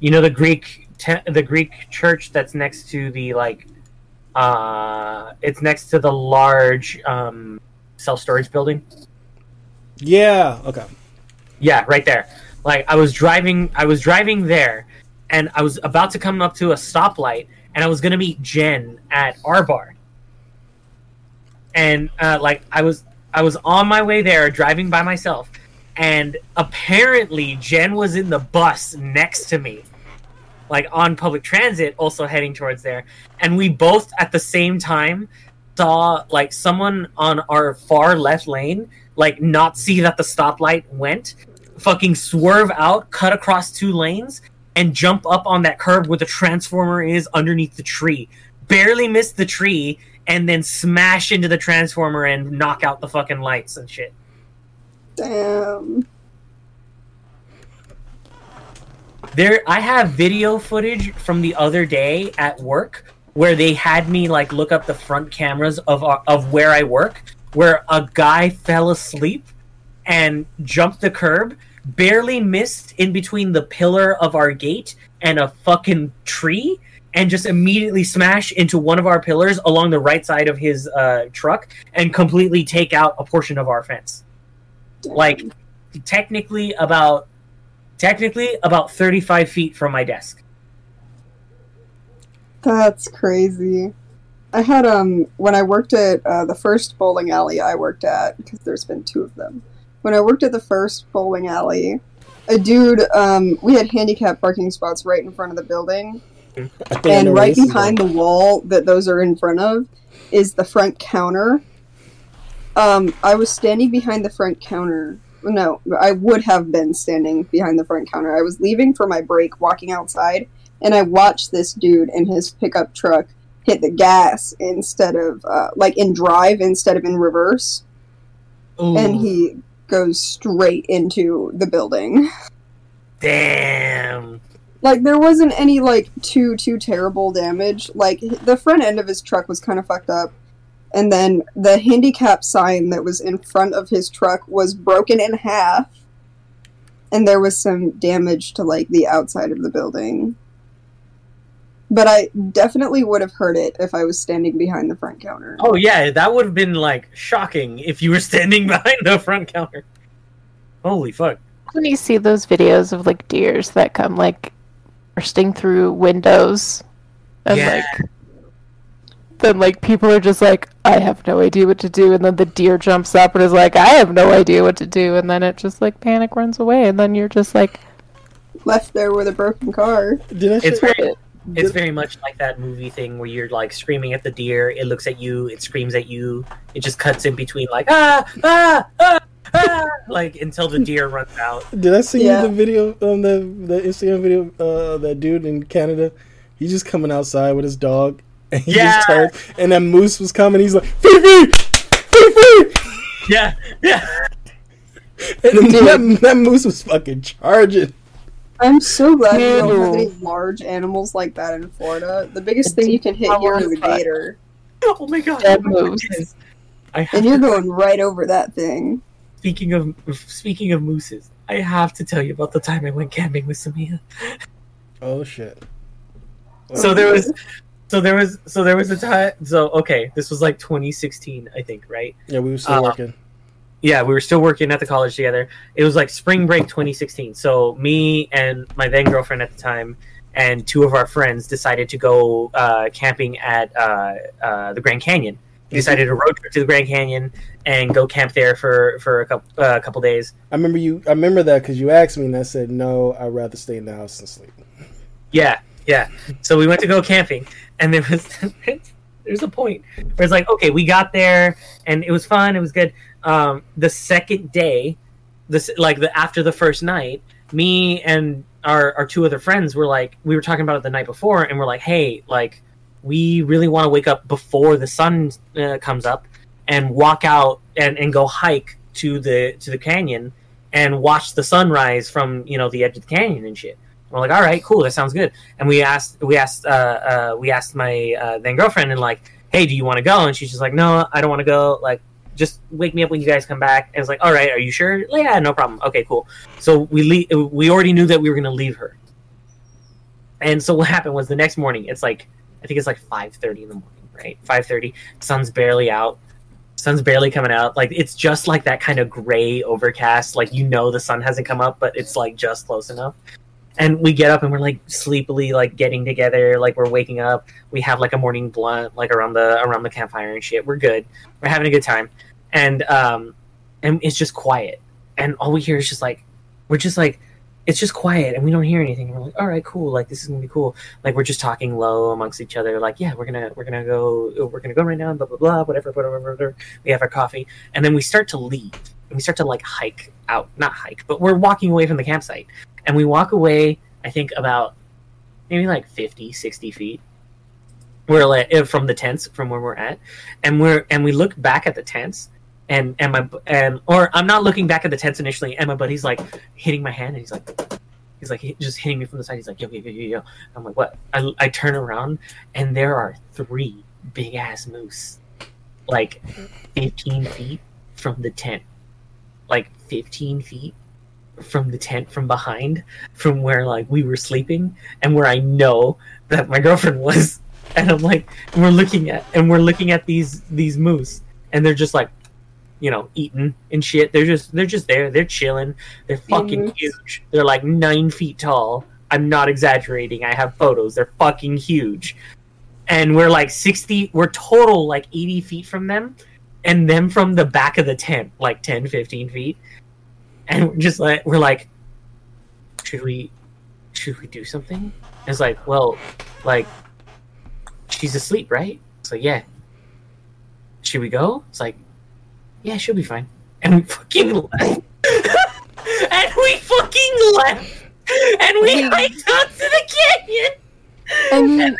You know the Greek, te- the Greek church that's next to the like, uh, it's next to the large um, self storage building. Yeah. Okay. Yeah, right there. Like I was driving, I was driving there, and I was about to come up to a stoplight, and I was gonna meet Jen at our bar. And uh, like I was, I was on my way there, driving by myself, and apparently Jen was in the bus next to me, like on public transit, also heading towards there, and we both at the same time saw like someone on our far left lane like not see that the stoplight went, fucking swerve out, cut across two lanes, and jump up on that curb where the transformer is underneath the tree. Barely miss the tree, and then smash into the transformer and knock out the fucking lights and shit. Damn. There, I have video footage from the other day at work where they had me like look up the front cameras of our, of where I work, where a guy fell asleep and jumped the curb, barely missed in between the pillar of our gate and a fucking tree, and just immediately smash into one of our pillars along the right side of his uh, truck and completely take out a portion of our fence. Like technically about technically about 35 feet from my desk. That's crazy. I had um when I worked at uh, the first bowling alley I worked at because there's been two of them. When I worked at the first bowling alley, a dude um we had handicap parking spots right in front of the building, I think I know and right behind the wall that those are in front of is the front counter. Um, I was standing behind the front counter. No, I would have been standing behind the front counter. I was leaving for my break, walking outside, and I watched this dude in his pickup truck hit the gas instead of uh, like in drive instead of in reverse, Ooh, and he goes straight into the building. damn. like there wasn't any like too too terrible damage like the front end of his truck was kind of fucked up and then the handicap sign that was in front of his truck was broken in half and there was some damage to like the outside of the building but i definitely would have heard it if i was standing behind the front counter Oh yeah, that would have been like shocking if you were standing behind the front counter. Holy fuck. When you see those videos of like deers that come like bursting through windows and Yeah. like then like people are just like I have no idea what to do and then the deer jumps up and is like I have no idea what to do and then it just like panic runs away and then you're just like left there with a broken car Did I It's say- very it's very much like that movie thing where you're like screaming at the deer, it looks at you, it screams at you, it just cuts in between like ah ah ah ah like until the deer runs out. Did I see Yeah. the video um the the Instagram video uh that dude in Canada? He's just coming outside with his dog and he Yeah. just turned and that moose was coming, he's like Fifi! Fifi! Yeah, yeah. And then that, that moose was fucking charging. I'm so glad we don't have any large animals like that in Florida. The biggest thing you can hit here is a gator. Oh my god. Dead moose. I have And you're to- going right over that thing. speaking of speaking of mooses, I have to tell you about the time I went camping with Samia. Oh shit. So there was so there was so there was a time so okay, this was like 2016, I think, right? Yeah, we were still Uh, working. Yeah, we were still working at the college together. It was like spring break 2016. So me and my then girlfriend at the time and two of our friends decided to go uh, camping at uh, uh, the Grand Canyon. We decided to road trip to the Grand Canyon and go camp there for for a couple uh, couple days. I remember you. I remember that because you asked me, and I said no. I'd rather stay in the house and sleep. Yeah, yeah. So we went to go camping, and there was there's a point where it's like, okay, we got there, and it was fun. It was good. Um, the second day, this like the after the first night, me and our our two other friends were like, we were talking about it the night before, and we're like, hey, like we really want to wake up before the sun uh, comes up and walk out and, and go hike to the to the canyon and watch the sunrise from you know the edge of the canyon and shit. We're like, all right, cool, that sounds good. And we asked, we asked, uh, uh, we asked my uh, then girlfriend, and like, hey, do you want to go? And she's just like, no, I don't want to go. Like, just wake me up when you guys come back. And it's like, all right, are you sure? Yeah, no problem. Okay, cool. So we le- we already knew that we were gonna leave her. And so what happened was the next morning, it's like, I think it's like five thirty in the morning, right? Five thirty, sun's barely out. Sun's barely coming out. Like it's just like that kind of gray overcast. Like you know the sun hasn't come up, but it's like just close enough and we get up and we're like sleepily like getting together like we're waking up. We have like a morning blunt like around the around the campfire and shit. We're good. We're having a good time. And um and it's just quiet. And all we hear is just like we're just like it's just quiet and we don't hear anything. We're like all right cool. Like this is gonna be cool. Like we're just talking low amongst each other like yeah we're gonna we're gonna go we're gonna go right now blah blah blah whatever whatever whatever. We have our coffee. And then we start to leave. And we start to like hike out. Not hike but we're walking away from the campsite and we walk away i think about maybe like 50 60 feet. We're like eh, from the tents from where we're at. And we're and we look back at the tents and and my and or i'm not looking back at the tents initially and my buddy's like hitting my hand and he's like he's like just hitting me from the side. He's like yo yo yo yo yo. I'm like what? I, I turn around and there are three big ass moose like 15 feet from the tent. Like 15 feet from the tent from behind from where like we were sleeping and where I know that my girlfriend was and I'm like we're looking at and we're looking at these these moose and they're just like you know, eating and shit. They're just they're just there. They're chilling. They're fucking Mhm. huge. They're like nine feet tall. I'm not exaggerating. I have photos. They're fucking huge. And we're like sixty. We're total like eighty feet from them, and them from the back of the tent, like 10, 15 feet. And we're just like we're like, should we, should we do something? And it's like, well, like, she's asleep, right? So yeah. Should we go? It's like, yeah, she'll be fine. And we fucking left. and we fucking left. And we hiked out to the canyon. Mean,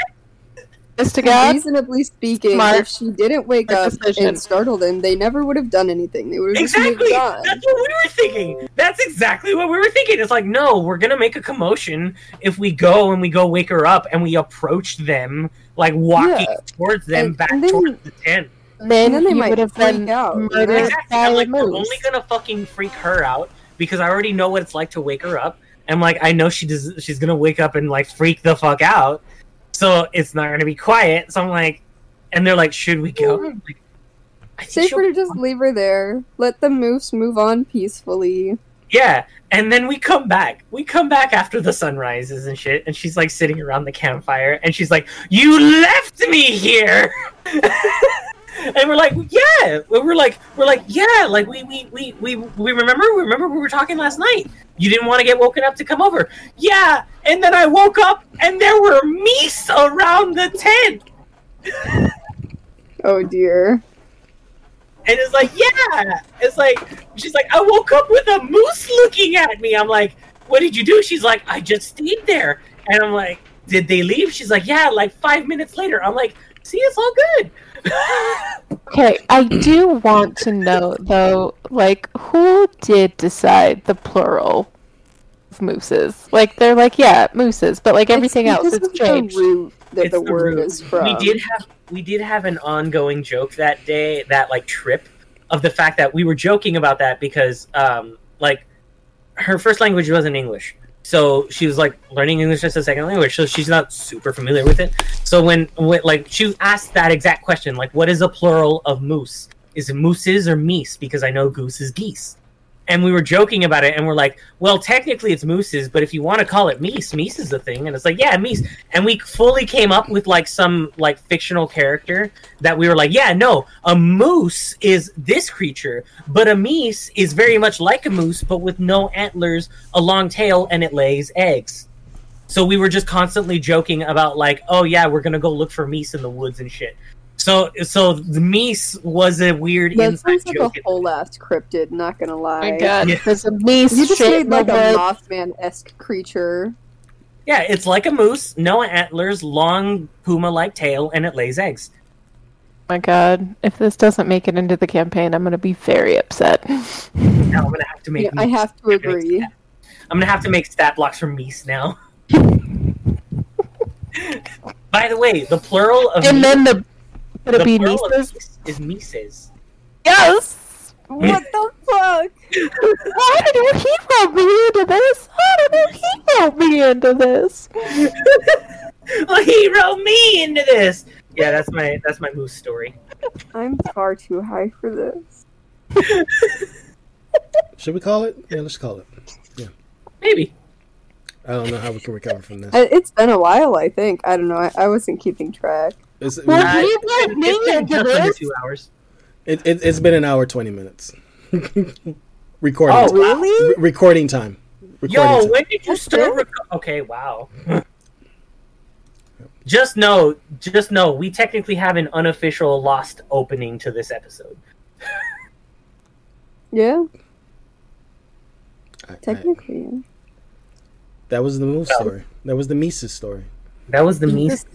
Just to God. reasonably speaking, Smart. if she didn't wake Good up decision. and startle them, they never would have done anything. They would have just Exactly. moved on. That's what we were thinking. That's exactly what we were thinking. It's like, no, we're gonna make a commotion if we go and we go wake her up and we approach them, like walking Yeah. towards them And- back and then- towards the tent. Then, And then they might would have freak been out, murdered Exactly. I'm a like, we're only gonna fucking freak her out because I already know what it's like to wake her up. And like, I know she does. She's gonna wake up and like freak the fuck out. So it's not gonna be quiet. So I'm like, and they're like, should we go? I'm like, I Safer to just leave her there. Let the moose move on peacefully. Yeah, and then we come back. We come back after the sun rises and shit, and she's like sitting around the campfire, and she's like, "You left me here," and we're like, "Yeah." We're like, "We're like, yeah." Like we we we we we remember we remember we were talking last night. You didn't want to get woken up to come over. Yeah, and then I woke up, and there were meese around the tent. Oh dear. And it's like, yeah. It's like, she's like, I woke up with a moose looking at me. I'm like, what did you do? She's like, I just stayed there. And I'm like, did they leave? She's like, yeah, like five minutes later. I'm like, see, it's all good. Okay, I do want to know though, like who did decide the plural of mooses? Like they're like, yeah, mooses, but like everything It's else because it's of the changed. root that It's the, the word root. is from. we did have we did have an ongoing joke that day, that like trip of the fact that we were joking about that because um like her first language wasn't English. So she was like learning English as a second language, so she's not super familiar with it. So when, when like she asked that exact question, like what is a plural of moose? Is it mooses or meese? Because I know goose is geese. And we were joking about it, and we're like, well, technically it's mooses, but if you want to call it meese, meese is the thing. And it's like, yeah, meese. And we fully came up with like some like fictional character that we were like, yeah, no, a moose is this creature, but a meese is very much like a moose, but with no antlers, a long tail, and it lays eggs. So we were just constantly joking about like, oh yeah, we're gonna go look for meese in the woods and shit. So so the meese was a weird That inside sounds like joke. a whole ass cryptid. Not gonna lie. my God, Yeah. there's a meese You just shit made like a woods. Mothman esque creature. Yeah, it's like a moose, no antlers, long puma-like tail, and it lays eggs. my God, if this doesn't make it into the campaign, I'm gonna be very upset. Now I'm gonna have to make. Yeah, I have to agree. I'm gonna have to make stat blocks for meese now. By the way, the plural of and meese, then the could it the be plural of nieces? is mises. Yes. What the fuck? How did he help me into this? I don't know how did he help me into this? well, he wrote me into this. Yeah, that's my that's my moose story. I'm far too high for this. Should we call it? Yeah, let's call it. Yeah. Maybe. I don't know how we can recover from this. It's been a while, I think. I don't know. I, I wasn't keeping track. It's, Well, you it's let been- me it's been into just under this. two hours. it, it, it's been an hour twenty minutes. recording. Oh, time. Really? Re- recording time. Recording Yo, time. when did you start? it? Rec- okay, wow. just know, just know, we technically have an unofficial lost opening to this episode. Yeah, I- I- technically. yeah. That was the move Well- story. That was the Mises story. That was the Mies.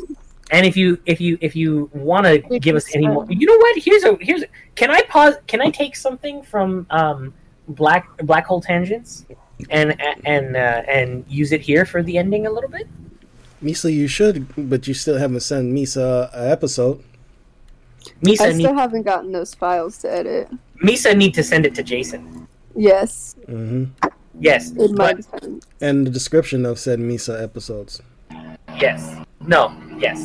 And if you if you if you want to give us any more, you know what? Here's a here's. A, can I pause? Can I take something from um black black hole tangents and and uh, and use it here for the ending a little bit? Misa, you should, but you still haven't sent Misa an episode. Misa I need, still haven't gotten those files to edit. Misa need to send it to Jason. Yes, hmm Yes, in my but defense. And the description of said Misa episodes. yes, no, yes,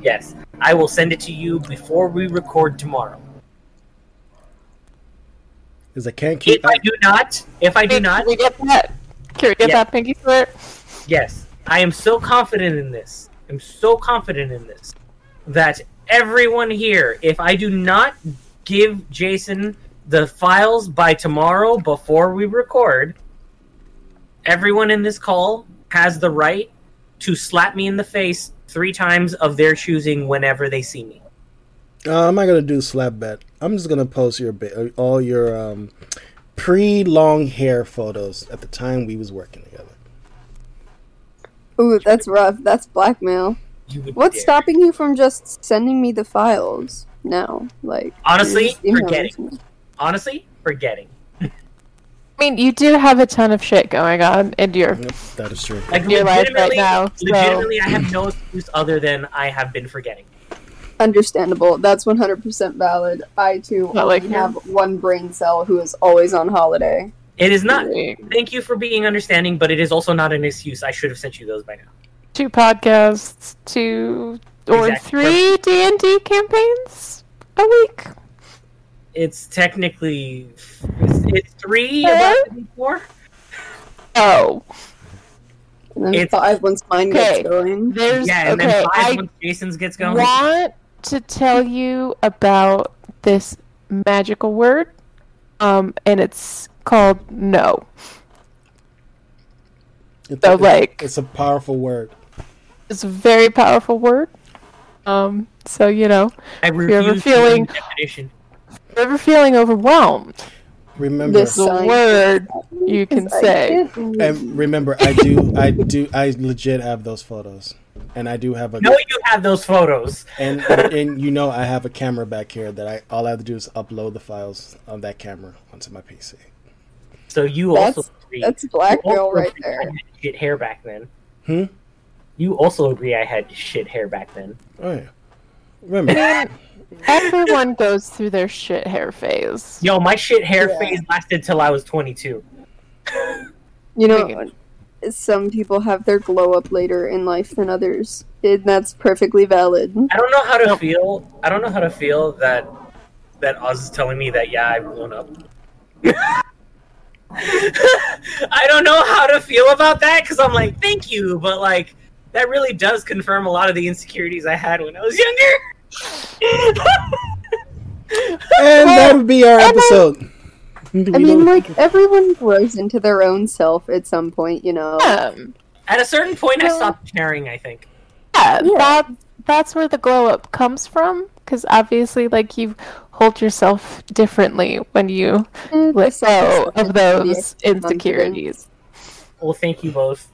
yes. I will send it to you before we record tomorrow. Because I can't keep. If I do not, if I do Can not, we get that? Can we get Yeah. that pinky swear? yes, I am so confident in this. I'm so confident in this that everyone here, if I do not give Jason the files by tomorrow before we record, everyone in this call has the right to slap me in the face three times of their choosing whenever they see me. Uh, I'm not gonna do slap bet. I'm just gonna post your ba- all your um, pre long hair photos at the time we was working together. Ooh, that's rough. That's blackmail. What's dare. stopping you from just sending me the files now? Like Honestly, just email forgetting. it me. Honestly, forgetting. I mean, you do have a ton of shit going on in your. Yep, that is true. Like Your life right legitimately, now, so- legitimately, I have no excuse other than I have been forgetting. Understandable. That's 100% valid. I too Not only like you. have one brain cell who is always on holiday. It is not. Two Thank you for being understanding, but it is also not an excuse. I should have sent you those by now. Two podcasts, two or Exactly. three D and D campaigns a week. It's technically it's, it's three about to be four. Oh, And then It's- five once mine Okay. gets going. there's Yeah, and okay. then five I once Jason's gets going. I want to tell you about this magical word, um, and it's called no. It's, So, a, like- it's a powerful word. It's a very powerful word. Um, so you know, I you're refuse ever to feeling- ever feeling overwhelmed, Remember, This- the Science. word you can say. and remember, I do, I do, I legit have those photos, and I do have a No, you have those photos. and and you know I have a camera back here that I all I have to do is upload the files on that camera onto my PC. So you That's- also agree. That's you blackmail also right there. Shit hair back then. Hmm? You also agree I had shit hair back then. Oh yeah, remember? Everyone goes through their shit hair phase. Yo, my shit hair Yeah. phase lasted till I was 22. You know, Megan. some people have their glow up later in life than others. And that's perfectly valid. I don't know how to feel. I don't know how to feel that that Oz is telling me that yeah, I've blown up. I don't know how to feel about that because I'm like, thank you, but like that really does confirm a lot of the insecurities I had when I was younger. And that would be our episode. I mean, like, everyone grows into their own self at some point, you know? Um, At a certain point, I Well- stopped caring. I think. yeah, Yeah. that that's where the glow up comes from. Because obviously, like you hold yourself differently when you Eh, let go of those insecurities. Well, thank you both.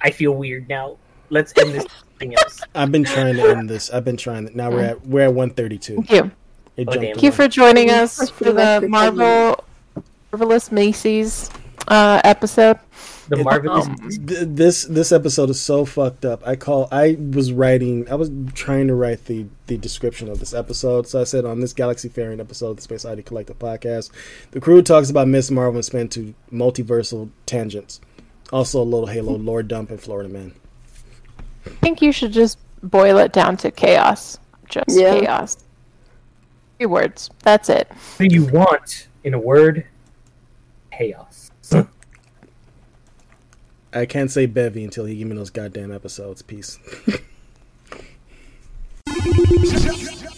I feel weird now. Let's end this thing else. I've been trying to end this. I've been trying to. Now we're at we're at one thirty two. Thank you. It Oh, jumped damn. Thank you for joining us for for the Marvel Marvelous Macy's uh, episode. The It- marvelous. um, Th- this this episode is so fucked up. I call I was writing I was trying to write the the description of this episode. So I said on this Galaxy Fairing episode of the Space Oddity Collective podcast, the crew talks about Miss Marvel and spin to multiversal tangents. Also a little Halo lore dump in Florida Man. I think you should just boil it down to chaos. Just Yeah. chaos. Few words. That's it. What do you want in a word? Chaos. I can't say Bevy until he give me those goddamn episodes. Peace.